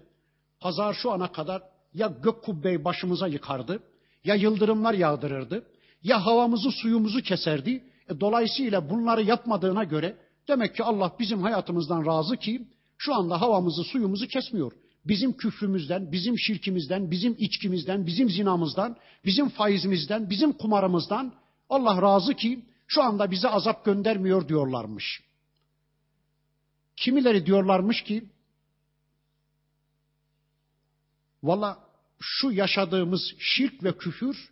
pazar şu ana kadar ya gök kubbeyi başımıza yıkardı, ya yıldırımlar yağdırırdı, ya havamızı suyumuzu keserdi. E, dolayısıyla bunları yapmadığına göre demek ki Allah bizim hayatımızdan razı ki şu anda havamızı suyumuzu kesmiyor. Bizim küfrümüzden, bizim şirkimizden, bizim içkimizden, bizim zinamızdan, bizim faizimizden, bizim kumarımızdan Allah razı ki şu anda bize azap göndermiyor diyorlarmış. Kimileri diyorlarmış ki valla şu yaşadığımız şirk ve küfür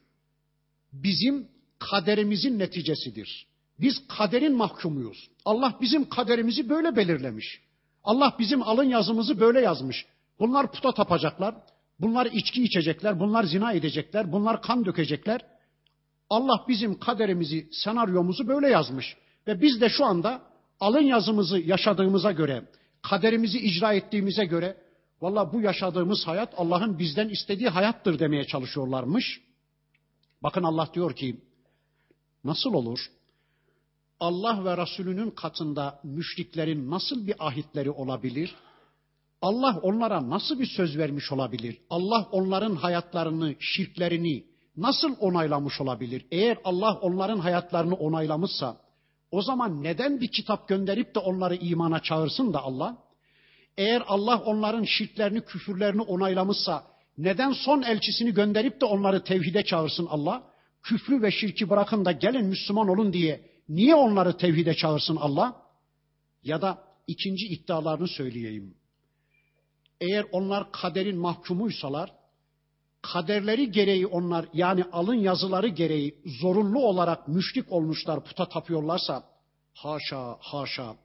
bizim kaderimizin neticesidir. Biz kaderin mahkumuyuz. Allah bizim kaderimizi böyle belirlemiş. Allah bizim alın yazımızı böyle yazmış. Bunlar puta tapacaklar. Bunlar içki içecekler. Bunlar zina edecekler. Bunlar kan dökecekler. Allah bizim kaderimizi, senaryomuzu böyle yazmış. Ve biz de şu anda alın yazımızı yaşadığımıza göre, kaderimizi icra ettiğimize göre, valla bu yaşadığımız hayat Allah'ın bizden istediği hayattır demeye çalışıyorlarmış. Bakın Allah diyor ki, nasıl olur? Allah ve Resulünün katında müşriklerin nasıl bir ahitleri olabilir? Allah onlara nasıl bir söz vermiş olabilir? Allah onların hayatlarını, şirklerini nasıl onaylamış olabilir? Eğer Allah onların hayatlarını onaylamışsa, o zaman neden bir kitap gönderip de onları imana çağırsın da Allah? Eğer Allah onların şirklerini, küfürlerini onaylamışsa, neden son elçisini gönderip de onları tevhide çağırsın Allah? Küfrü ve şirki bırakın da gelin Müslüman olun diye niye onları tevhide çağırsın Allah? Ya da ikinci iddialarını söyleyeyim. Eğer onlar kaderin mahkumuysalar, kaderleri gereği onlar yani alın yazıları gereği zorunlu olarak müşrik olmuşlar, puta tapıyorlarsa haşa haşa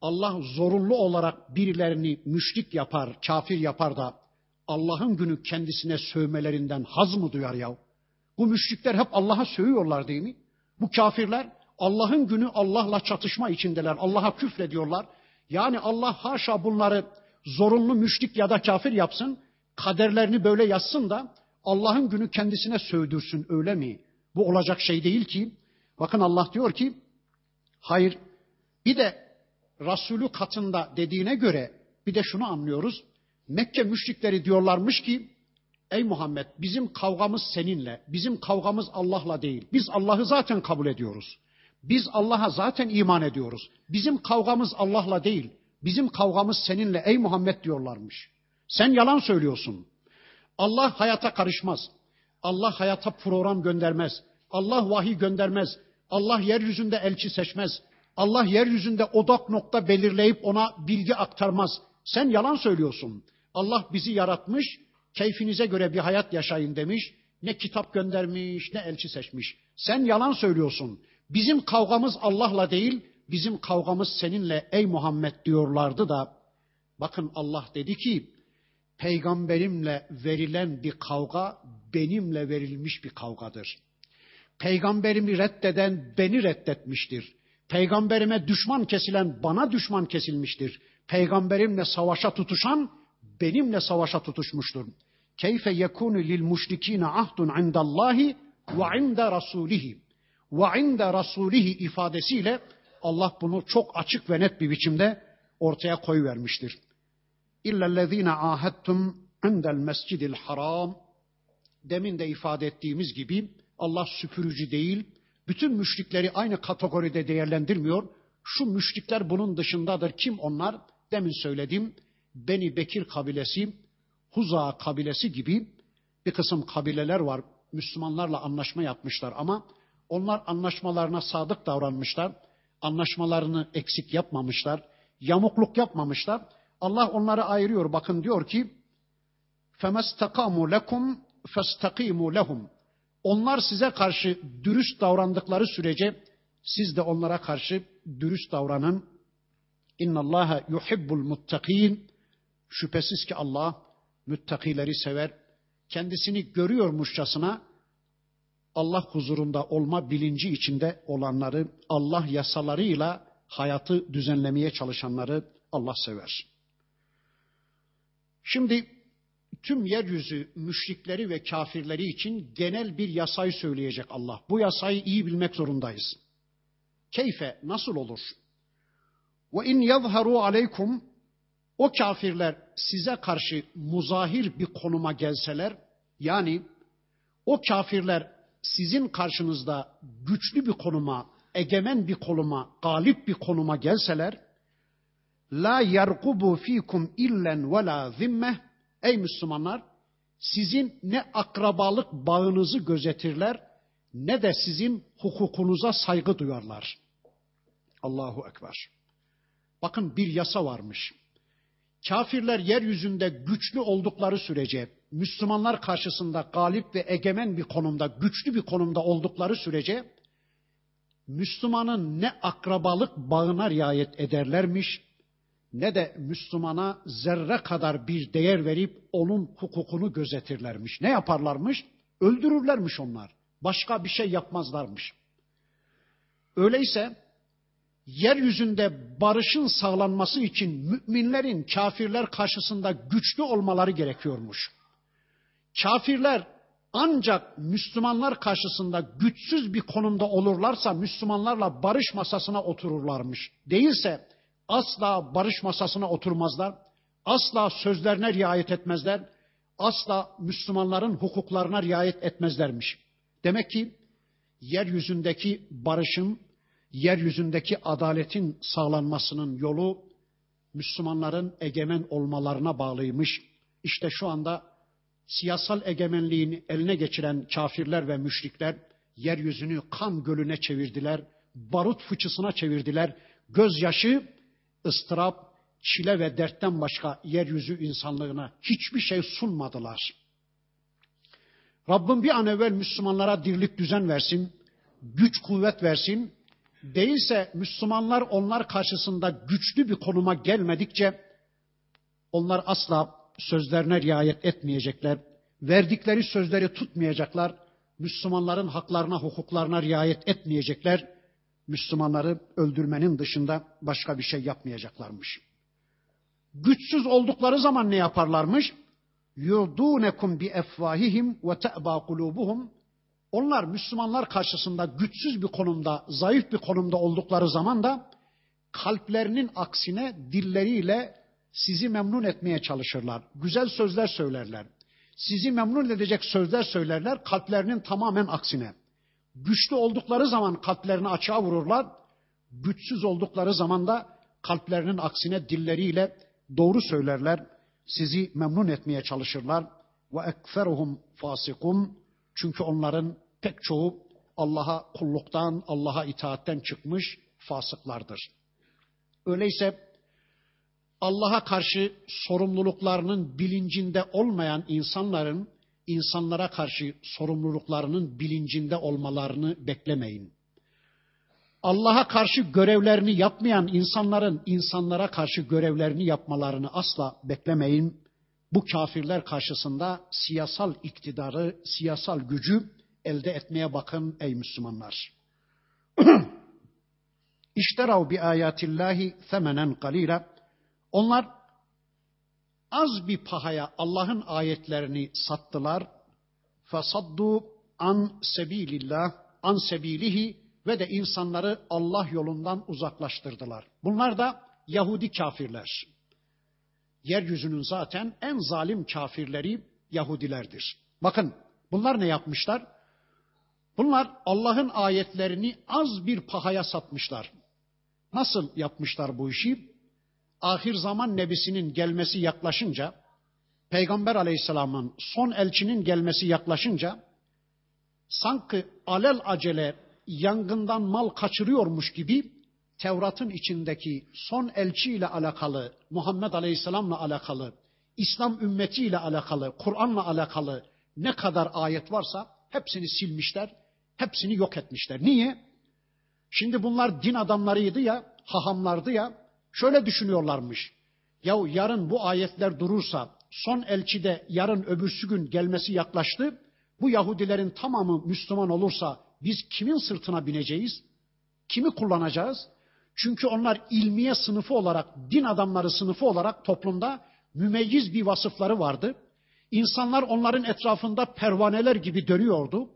Allah zorunlu olarak birilerini müşrik yapar, kafir yapar da Allah'ın günü kendisine sövmelerinden haz mı duyar ya? Bu müşrikler hep Allah'a sövüyorlar değil mi? Bu kafirler Allah'ın günü Allah'la çatışma içindeler. Allah'a küfrediyorlar. Yani Allah haşa bunları zorunlu müşrik ya da kafir yapsın, kaderlerini böyle yazsın da Allah'ın günü kendisine sövdürsün öyle mi? Bu olacak şey değil ki. Bakın Allah diyor ki, hayır bir de Resulü katında dediğine göre bir de şunu anlıyoruz. Mekke müşrikleri diyorlarmış ki, ey Muhammed bizim kavgamız seninle, bizim kavgamız Allah'la değil. Biz Allah'ı zaten kabul ediyoruz. Biz Allah'a zaten iman ediyoruz. Bizim kavgamız Allah'la değil. Bizim kavgamız seninle ey Muhammed diyorlarmış. Sen yalan söylüyorsun. Allah hayata karışmaz. Allah hayata program göndermez. Allah vahiy göndermez. Allah yeryüzünde elçi seçmez. Allah yeryüzünde odak nokta belirleyip ona bilgi aktarmaz. Sen yalan söylüyorsun. Allah bizi yaratmış, keyfinize göre bir hayat yaşayın demiş. Ne kitap göndermiş, ne elçi seçmiş. Sen yalan söylüyorsun. Bizim kavgamız Allah'la değil, bizim kavgamız seninle ey Muhammed diyorlardı da bakın Allah dedi ki peygamberimle verilen bir kavga benimle verilmiş bir kavgadır. Peygamberimi reddeden beni reddetmiştir. Peygamberime düşman kesilen bana düşman kesilmiştir. Peygamberimle savaşa tutuşan benimle savaşa tutuşmuştur. Keyfe yekunu lil müşrikine ahdun indallahi ve inde rasulihi ve inde rasulihi ifadesiyle Allah bunu çok açık ve net bir biçimde ortaya koyuvermiştir. İllellezine ahadtum indel mescidil haram demin de ifade ettiğimiz gibi Allah süpürücü değil, bütün müşrikleri aynı kategoride değerlendirmiyor. Şu müşrikler bunun dışındadır. Kim onlar? Demin söyledim. Beni Bekir kabilesi, Huza kabilesi gibi bir kısım kabileler var. Müslümanlarla anlaşma yapmışlar ama onlar anlaşmalarına sadık davranmışlar. Anlaşmalarını eksik yapmamışlar. Yamukluk yapmamışlar. Allah onları ayırıyor. Bakın diyor ki فَمَسْتَقَامُوا لَكُمْ فَاسْتَقِيمُوا لَهُمْ Onlar size karşı dürüst davrandıkları sürece siz de onlara karşı dürüst davranın. İnna Allah yuhibbul muttakin. Şüphesiz ki Allah müttakileri sever. Kendisini görüyormuşçasına Allah huzurunda olma bilinci içinde olanları, Allah yasalarıyla hayatı düzenlemeye çalışanları Allah sever. Şimdi tüm yeryüzü müşrikleri ve kafirleri için genel bir yasayı söyleyecek Allah. Bu yasayı iyi bilmek zorundayız. Keyfe nasıl olur? Ve in yazharu aleykum o kafirler size karşı muzahir bir konuma gelseler yani o kafirler sizin karşınızda güçlü bir konuma, egemen bir konuma, galip bir konuma gelseler la yerkubu fikum illen ve la zimme ey Müslümanlar sizin ne akrabalık bağınızı gözetirler ne de sizin hukukunuza saygı duyarlar. Allahu Ekber. Bakın bir yasa varmış. Kafirler yeryüzünde güçlü oldukları sürece, Müslümanlar karşısında galip ve egemen bir konumda, güçlü bir konumda oldukları sürece, Müslümanın ne akrabalık bağına riayet ederlermiş, ne de Müslümana zerre kadar bir değer verip onun hukukunu gözetirlermiş. Ne yaparlarmış? Öldürürlermiş onlar. Başka bir şey yapmazlarmış. Öyleyse yeryüzünde barışın sağlanması için müminlerin kafirler karşısında güçlü olmaları gerekiyormuş. Kafirler ancak Müslümanlar karşısında güçsüz bir konumda olurlarsa Müslümanlarla barış masasına otururlarmış. Değilse asla barış masasına oturmazlar. Asla sözlerine riayet etmezler. Asla Müslümanların hukuklarına riayet etmezlermiş. Demek ki yeryüzündeki barışın, yeryüzündeki adaletin sağlanmasının yolu Müslümanların egemen olmalarına bağlıymış. İşte şu anda siyasal egemenliğini eline geçiren kafirler ve müşrikler yeryüzünü kan gölüne çevirdiler, barut fıçısına çevirdiler. Gözyaşı, ıstırap, çile ve dertten başka yeryüzü insanlığına hiçbir şey sunmadılar. Rabbim bir an evvel Müslümanlara dirlik düzen versin, güç kuvvet versin, Değilse Müslümanlar onlar karşısında güçlü bir konuma gelmedikçe onlar asla sözlerine riayet etmeyecekler. Verdikleri sözleri tutmayacaklar. Müslümanların haklarına, hukuklarına riayet etmeyecekler. Müslümanları öldürmenin dışında başka bir şey yapmayacaklarmış. Güçsüz oldukları zaman ne yaparlarmış? Yurdunekum bi efvahihim ve te'ba kulubuhum onlar Müslümanlar karşısında güçsüz bir konumda, zayıf bir konumda oldukları zaman da kalplerinin aksine dilleriyle sizi memnun etmeye çalışırlar. Güzel sözler söylerler. Sizi memnun edecek sözler söylerler kalplerinin tamamen aksine. Güçlü oldukları zaman kalplerini açığa vururlar. Güçsüz oldukları zaman da kalplerinin aksine dilleriyle doğru söylerler. Sizi memnun etmeye çalışırlar. Ve ekferuhum fasikum. Çünkü onların pek çoğu Allah'a kulluktan, Allah'a itaatten çıkmış fasıklardır. Öyleyse Allah'a karşı sorumluluklarının bilincinde olmayan insanların insanlara karşı sorumluluklarının bilincinde olmalarını beklemeyin. Allah'a karşı görevlerini yapmayan insanların insanlara karşı görevlerini yapmalarını asla beklemeyin. Bu kafirler karşısında siyasal iktidarı, siyasal gücü elde etmeye bakın ey Müslümanlar. İşterav bi ayatillahi semenen kalila. Onlar az bir pahaya Allah'ın ayetlerini sattılar. Fasaddu an sebilillah, an sebilihi ve de insanları Allah yolundan uzaklaştırdılar. Bunlar da Yahudi kafirler. Yeryüzünün zaten en zalim kafirleri Yahudilerdir. Bakın bunlar ne yapmışlar? Bunlar Allah'ın ayetlerini az bir pahaya satmışlar. Nasıl yapmışlar bu işi? Ahir zaman nebisinin gelmesi yaklaşınca, Peygamber aleyhisselamın son elçinin gelmesi yaklaşınca, sanki alel acele yangından mal kaçırıyormuş gibi Tevrat'ın içindeki son elçi ile alakalı, Muhammed Aleyhisselam'la alakalı, İslam ümmetiyle alakalı, Kur'an'la alakalı ne kadar ayet varsa hepsini silmişler, Hepsini yok etmişler. Niye? Şimdi bunlar din adamlarıydı ya, hahamlardı ya. Şöyle düşünüyorlarmış. Yahu yarın bu ayetler durursa, son elçi de yarın öbürsü gün gelmesi yaklaştı. Bu Yahudilerin tamamı Müslüman olursa biz kimin sırtına bineceğiz? Kimi kullanacağız? Çünkü onlar ilmiye sınıfı olarak, din adamları sınıfı olarak toplumda mümeyyiz bir vasıfları vardı. İnsanlar onların etrafında pervaneler gibi dönüyordu.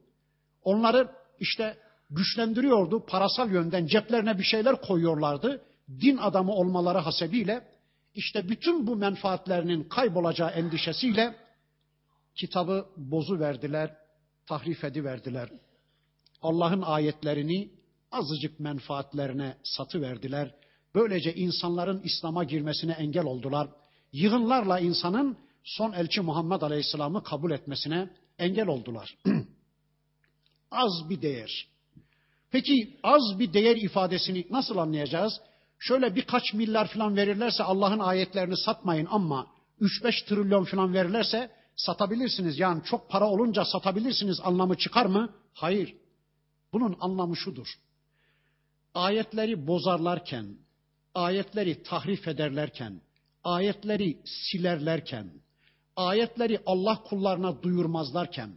Onları işte güçlendiriyordu. Parasal yönden ceplerine bir şeyler koyuyorlardı. Din adamı olmaları hasebiyle işte bütün bu menfaatlerinin kaybolacağı endişesiyle kitabı bozu verdiler, tahrif ediverdiler. Allah'ın ayetlerini azıcık menfaatlerine satı verdiler. Böylece insanların İslam'a girmesine engel oldular. Yığınlarla insanın son elçi Muhammed Aleyhisselam'ı kabul etmesine engel oldular. az bir değer. Peki az bir değer ifadesini nasıl anlayacağız? Şöyle birkaç milyar falan verirlerse Allah'ın ayetlerini satmayın ama 3-5 trilyon falan verirlerse satabilirsiniz. Yani çok para olunca satabilirsiniz anlamı çıkar mı? Hayır. Bunun anlamı şudur. Ayetleri bozarlarken, ayetleri tahrif ederlerken, ayetleri silerlerken, ayetleri Allah kullarına duyurmazlarken,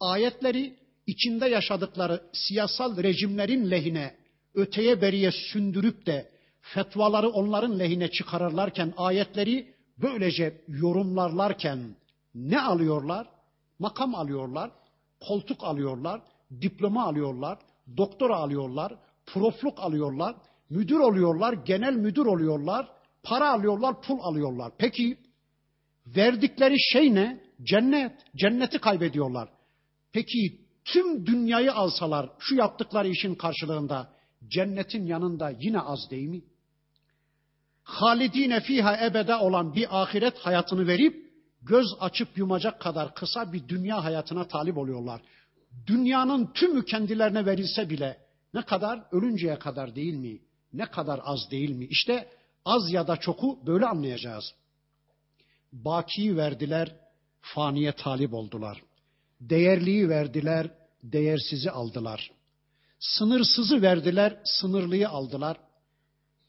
ayetleri içinde yaşadıkları siyasal rejimlerin lehine öteye beriye sündürüp de fetvaları onların lehine çıkarırlarken ayetleri böylece yorumlarlarken ne alıyorlar? Makam alıyorlar, koltuk alıyorlar, diploma alıyorlar, doktora alıyorlar, profluk alıyorlar, müdür oluyorlar, genel müdür oluyorlar, para alıyorlar, pul alıyorlar. Peki verdikleri şey ne? Cennet. Cenneti kaybediyorlar. Peki tüm dünyayı alsalar şu yaptıkları işin karşılığında cennetin yanında yine az değil mi? Halidine fiha ebede olan bir ahiret hayatını verip göz açıp yumacak kadar kısa bir dünya hayatına talip oluyorlar. Dünyanın tümü kendilerine verilse bile ne kadar ölünceye kadar değil mi? Ne kadar az değil mi? İşte az ya da çoku böyle anlayacağız. Baki verdiler, faniye talip oldular. Değerliyi verdiler, değersizi aldılar. Sınırsızı verdiler, sınırlıyı aldılar.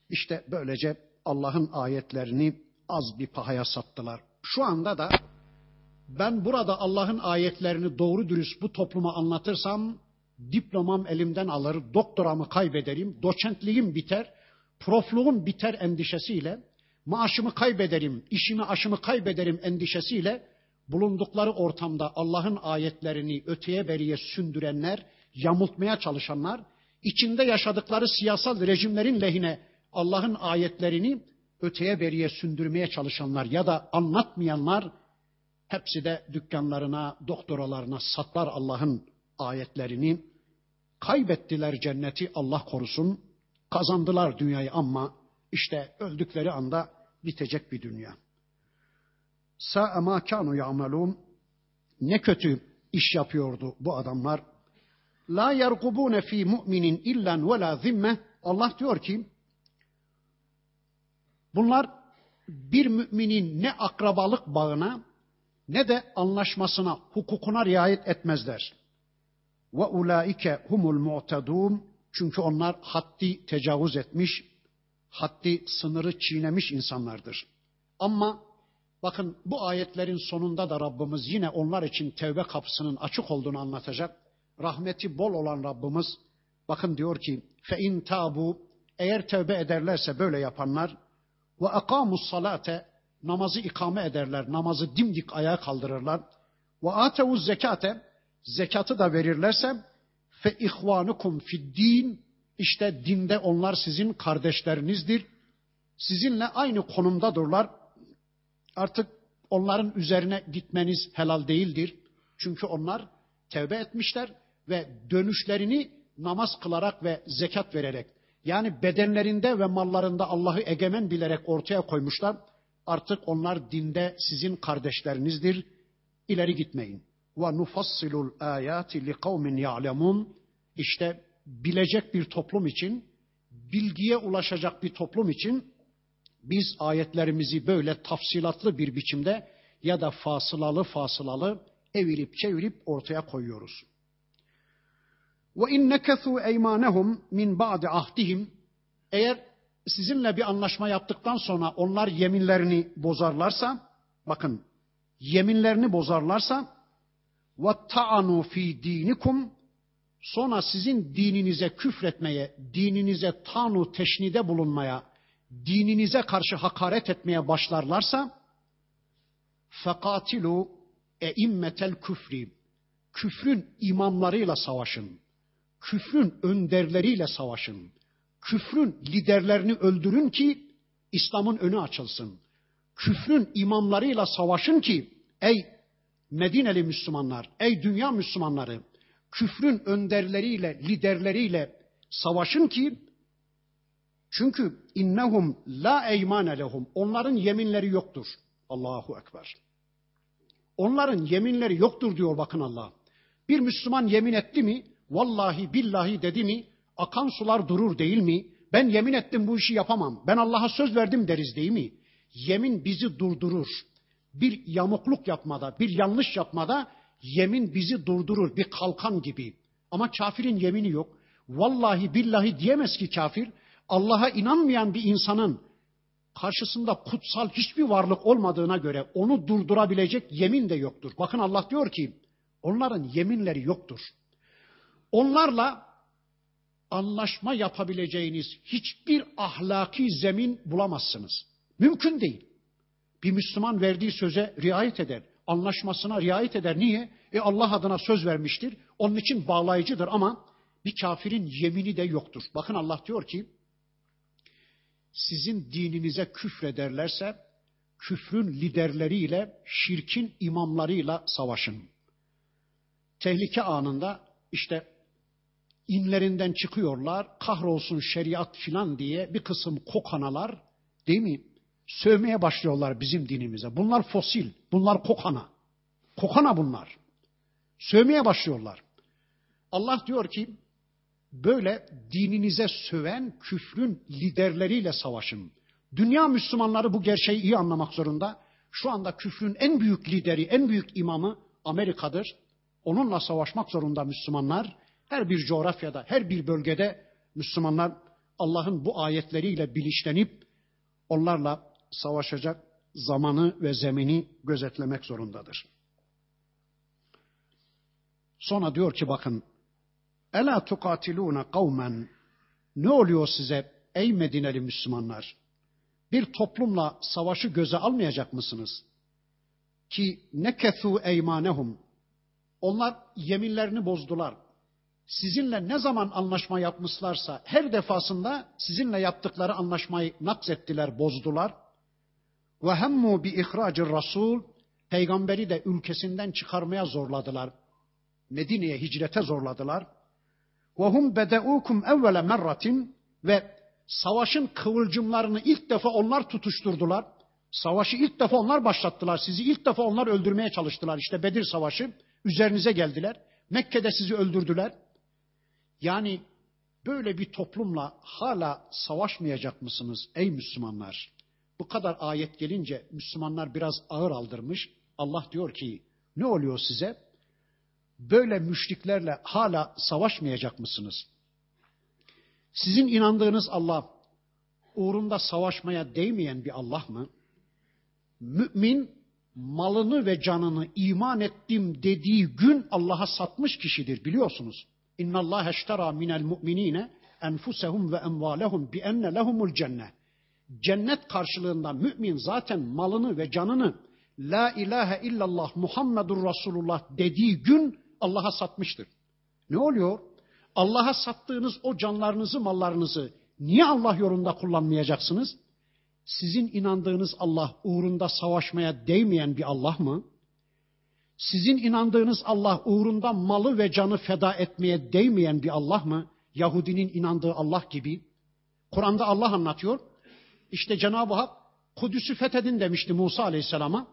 İşte böylece Allah'ın ayetlerini az bir pahaya sattılar. Şu anda da ben burada Allah'ın ayetlerini doğru dürüst bu topluma anlatırsam diplomam elimden alır, doktoramı kaybederim, doçentliğim biter, profluğum biter endişesiyle, maaşımı kaybederim, işimi aşımı kaybederim endişesiyle bulundukları ortamda Allah'ın ayetlerini öteye beriye sündürenler, yamultmaya çalışanlar, içinde yaşadıkları siyasal rejimlerin lehine Allah'ın ayetlerini öteye beriye sündürmeye çalışanlar ya da anlatmayanlar hepsi de dükkanlarına, doktoralarına satlar Allah'ın ayetlerini. Kaybettiler cenneti Allah korusun. Kazandılar dünyayı ama işte öldükleri anda bitecek bir dünya. Sa'a ma kanu ya'malun. Ne kötü iş yapıyordu bu adamlar. La yergubune fi mu'minin illen ve la zimme. Allah diyor ki bunlar bir müminin ne akrabalık bağına ne de anlaşmasına, hukukuna riayet etmezler. Ve ulaike humul mu'tedun çünkü onlar haddi tecavüz etmiş, haddi sınırı çiğnemiş insanlardır. Ama bakın bu ayetlerin sonunda da Rabbimiz yine onlar için tevbe kapısının açık olduğunu anlatacak. Rahmeti bol olan Rabbimiz bakın diyor ki fe in tabu eğer tevbe ederlerse böyle yapanlar ve akamus salate namazı ikame ederler, namazı dimdik ayağa kaldırırlar. Ve atevuz zekate zekatı da verirlerse fe ihvanukum fid din işte dinde onlar sizin kardeşlerinizdir. Sizinle aynı konumdadırlar. Artık onların üzerine gitmeniz helal değildir. Çünkü onlar tevbe etmişler ve dönüşlerini namaz kılarak ve zekat vererek yani bedenlerinde ve mallarında Allah'ı egemen bilerek ortaya koymuşlar. Artık onlar dinde sizin kardeşlerinizdir. İleri gitmeyin. Ve nufassilul ayati li kavmin ya'lemun. İşte bilecek bir toplum için, bilgiye ulaşacak bir toplum için biz ayetlerimizi böyle tafsilatlı bir biçimde ya da fasılalı fasılalı evirip çevirip ortaya koyuyoruz. Ve in nekethu eymanehum min ba'di ahdihim eğer sizinle bir anlaşma yaptıktan sonra onlar yeminlerini bozarlarsa bakın yeminlerini bozarlarsa ve ta'anu fi dinikum sonra sizin dininize küfretmeye, dininize tanu teşnide bulunmaya, dininize karşı hakaret etmeye başlarlarsa fekatilu eimmetel küfri küfrün imamlarıyla savaşın. Küfrün önderleriyle savaşın. küfrün liderlerini öldürün ki İslam'ın önü açılsın. Küfrün imamlarıyla savaşın ki ey Medineli Müslümanlar, ey dünya Müslümanları, küfrün önderleriyle, liderleriyle savaşın ki çünkü innehum la eymane lehum. Onların yeminleri yoktur. Allahu ekber. Onların yeminleri yoktur diyor bakın Allah. Bir Müslüman yemin etti mi? Vallahi billahi dedi mi? Akan sular durur değil mi? Ben yemin ettim bu işi yapamam. Ben Allah'a söz verdim deriz değil mi? Yemin bizi durdurur. Bir yamukluk yapmada, bir yanlış yapmada yemin bizi durdurur bir kalkan gibi. Ama kafirin yemini yok. Vallahi billahi diyemez ki kafir. Allah'a inanmayan bir insanın karşısında kutsal hiçbir varlık olmadığına göre onu durdurabilecek yemin de yoktur. Bakın Allah diyor ki onların yeminleri yoktur. Onlarla anlaşma yapabileceğiniz hiçbir ahlaki zemin bulamazsınız. Mümkün değil. Bir Müslüman verdiği söze riayet eder. Anlaşmasına riayet eder. Niye? E Allah adına söz vermiştir. Onun için bağlayıcıdır ama bir kafirin yemini de yoktur. Bakın Allah diyor ki sizin dininize küfrederlerse küfrün liderleriyle, şirkin imamlarıyla savaşın. Tehlike anında işte inlerinden çıkıyorlar, kahrolsun şeriat filan diye bir kısım kokanalar, değil mi? Sövmeye başlıyorlar bizim dinimize. Bunlar fosil, bunlar kokana. Kokana bunlar. Sövmeye başlıyorlar. Allah diyor ki, böyle dininize söven küfrün liderleriyle savaşın. Dünya Müslümanları bu gerçeği iyi anlamak zorunda. Şu anda küfrün en büyük lideri, en büyük imamı Amerika'dır. Onunla savaşmak zorunda Müslümanlar. Her bir coğrafyada, her bir bölgede Müslümanlar Allah'ın bu ayetleriyle bilinçlenip onlarla savaşacak zamanı ve zemini gözetlemek zorundadır. Sonra diyor ki bakın Ela tukatiluna kavmen ne oluyor size ey Medineli Müslümanlar? Bir toplumla savaşı göze almayacak mısınız? Ki nekethu eymanehum onlar yeminlerini bozdular. Sizinle ne zaman anlaşma yapmışlarsa her defasında sizinle yaptıkları anlaşmayı nakzettiler, bozdular. Ve hemmu bi ihracir rasul peygamberi de ülkesinden çıkarmaya zorladılar. Medine'ye hicrete zorladılar. Ve hum bedeukum evvele merratin ve savaşın kıvılcımlarını ilk defa onlar tutuşturdular. Savaşı ilk defa onlar başlattılar. Sizi ilk defa onlar öldürmeye çalıştılar. İşte Bedir Savaşı. Üzerinize geldiler. Mekke'de sizi öldürdüler. Yani böyle bir toplumla hala savaşmayacak mısınız ey Müslümanlar? Bu kadar ayet gelince Müslümanlar biraz ağır aldırmış. Allah diyor ki ne oluyor size? Böyle müşriklerle hala savaşmayacak mısınız? Sizin inandığınız Allah uğrunda savaşmaya değmeyen bir Allah mı? Mümin malını ve canını iman ettim dediği gün Allah'a satmış kişidir biliyorsunuz. Eştera minel mu'minine enfusehum ve emvalehum bi enne lehumul cennet. Cennet karşılığında mümin zaten malını ve canını La ilahe illallah Muhammedur Resulullah dediği gün Allah'a satmıştır. Ne oluyor? Allah'a sattığınız o canlarınızı, mallarınızı niye Allah yolunda kullanmayacaksınız? Sizin inandığınız Allah uğrunda savaşmaya değmeyen bir Allah mı? Sizin inandığınız Allah uğrunda malı ve canı feda etmeye değmeyen bir Allah mı? Yahudinin inandığı Allah gibi. Kur'an'da Allah anlatıyor. İşte Cenab-ı Hak Kudüs'ü fethedin demişti Musa Aleyhisselam'a.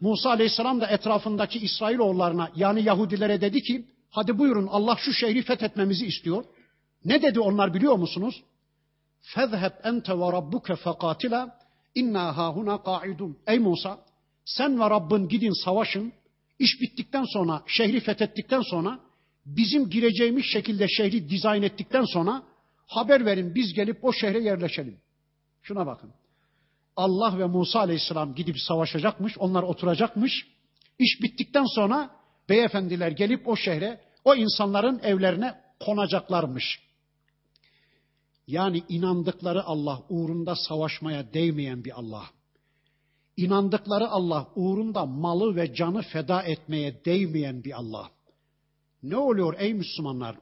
Musa Aleyhisselam da etrafındaki İsrailoğullarına yani Yahudilere dedi ki hadi buyurun Allah şu şehri fethetmemizi istiyor. Ne dedi onlar biliyor musunuz? Fezheb ente ve rabbuke fekatila inna hahuna kaidun. Ey Musa sen ve Rabbin gidin savaşın. İş bittikten sonra şehri fethettikten sonra bizim gireceğimiz şekilde şehri dizayn ettikten sonra haber verin biz gelip o şehre yerleşelim. Şuna bakın. Allah ve Musa aleyhisselam gidip savaşacakmış, onlar oturacakmış. İş bittikten sonra beyefendiler gelip o şehre, o insanların evlerine konacaklarmış. Yani inandıkları Allah uğrunda savaşmaya değmeyen bir Allah. İnandıkları Allah uğrunda malı ve canı feda etmeye değmeyen bir Allah. Ne oluyor ey Müslümanlar?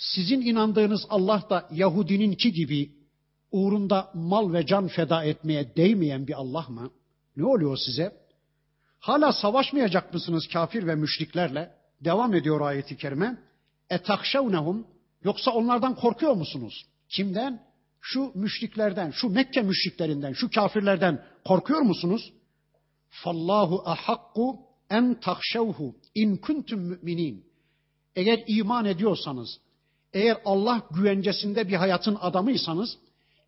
sizin inandığınız Allah da Yahudininki gibi uğrunda mal ve can feda etmeye değmeyen bir Allah mı? Ne oluyor size? Hala savaşmayacak mısınız kafir ve müşriklerle? Devam ediyor ayeti kerime. Etakşevnehum yoksa onlardan korkuyor musunuz? Kimden? Şu müşriklerden, şu Mekke müşriklerinden, şu kafirlerden korkuyor musunuz? Fallahu ahakku en takşevhu in kuntum müminin. Eğer iman ediyorsanız, eğer Allah güvencesinde bir hayatın adamıysanız,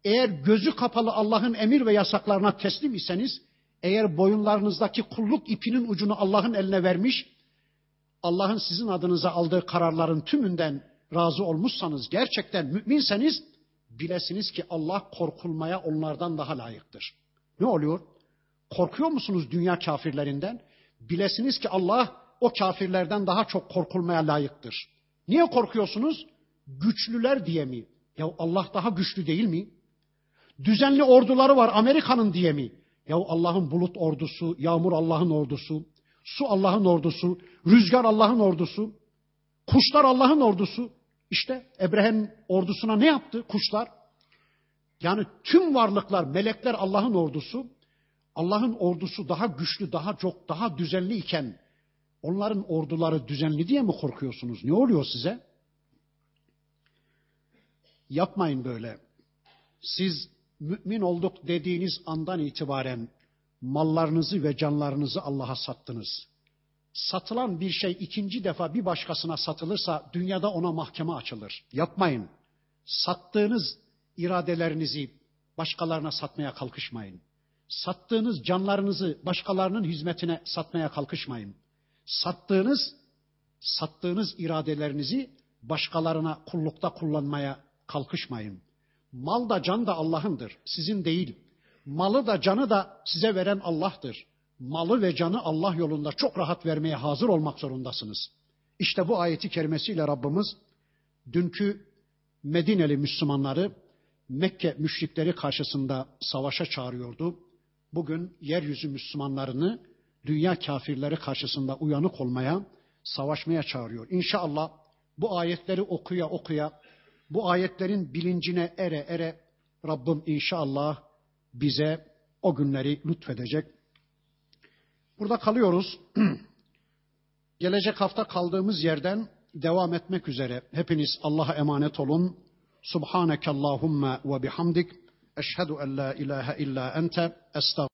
eğer gözü kapalı Allah'ın emir ve yasaklarına teslim iseniz, eğer boyunlarınızdaki kulluk ipinin ucunu Allah'ın eline vermiş, Allah'ın sizin adınıza aldığı kararların tümünden razı olmuşsanız, gerçekten müminseniz, bilesiniz ki Allah korkulmaya onlardan daha layıktır. Ne oluyor? Korkuyor musunuz dünya kafirlerinden? Bilesiniz ki Allah o kafirlerden daha çok korkulmaya layıktır. Niye korkuyorsunuz? Güçlüler diye mi? Ya Allah daha güçlü değil mi? Düzenli orduları var Amerika'nın diye mi? Ya Allah'ın bulut ordusu, yağmur Allah'ın ordusu, su Allah'ın ordusu, rüzgar Allah'ın ordusu, kuşlar Allah'ın ordusu. İşte Ebrehe'nin ordusuna ne yaptı kuşlar? Yani tüm varlıklar, melekler Allah'ın ordusu. Allah'ın ordusu daha güçlü, daha çok, daha düzenli iken onların orduları düzenli diye mi korkuyorsunuz? Ne oluyor size? Yapmayın böyle. Siz mümin olduk dediğiniz andan itibaren mallarınızı ve canlarınızı Allah'a sattınız. Satılan bir şey ikinci defa bir başkasına satılırsa dünyada ona mahkeme açılır. Yapmayın. Sattığınız iradelerinizi başkalarına satmaya kalkışmayın. Sattığınız canlarınızı başkalarının hizmetine satmaya kalkışmayın. Sattığınız sattığınız iradelerinizi başkalarına kullukta kullanmaya kalkışmayın. Mal da can da Allah'ındır, sizin değil. Malı da canı da size veren Allah'tır. Malı ve canı Allah yolunda çok rahat vermeye hazır olmak zorundasınız. İşte bu ayeti kerimesiyle Rabbimiz dünkü Medineli Müslümanları Mekke müşrikleri karşısında savaşa çağırıyordu. Bugün yeryüzü Müslümanlarını dünya kafirleri karşısında uyanık olmaya, savaşmaya çağırıyor. İnşallah bu ayetleri okuya okuya, bu ayetlerin bilincine ere ere Rabbim inşallah bize o günleri lütfedecek. Burada kalıyoruz. Gelecek hafta kaldığımız yerden devam etmek üzere. Hepiniz Allah'a emanet olun. Subhaneke Allahumma ve bihamdik. Eşhedü en la ilahe illa ente. Estağfurullah.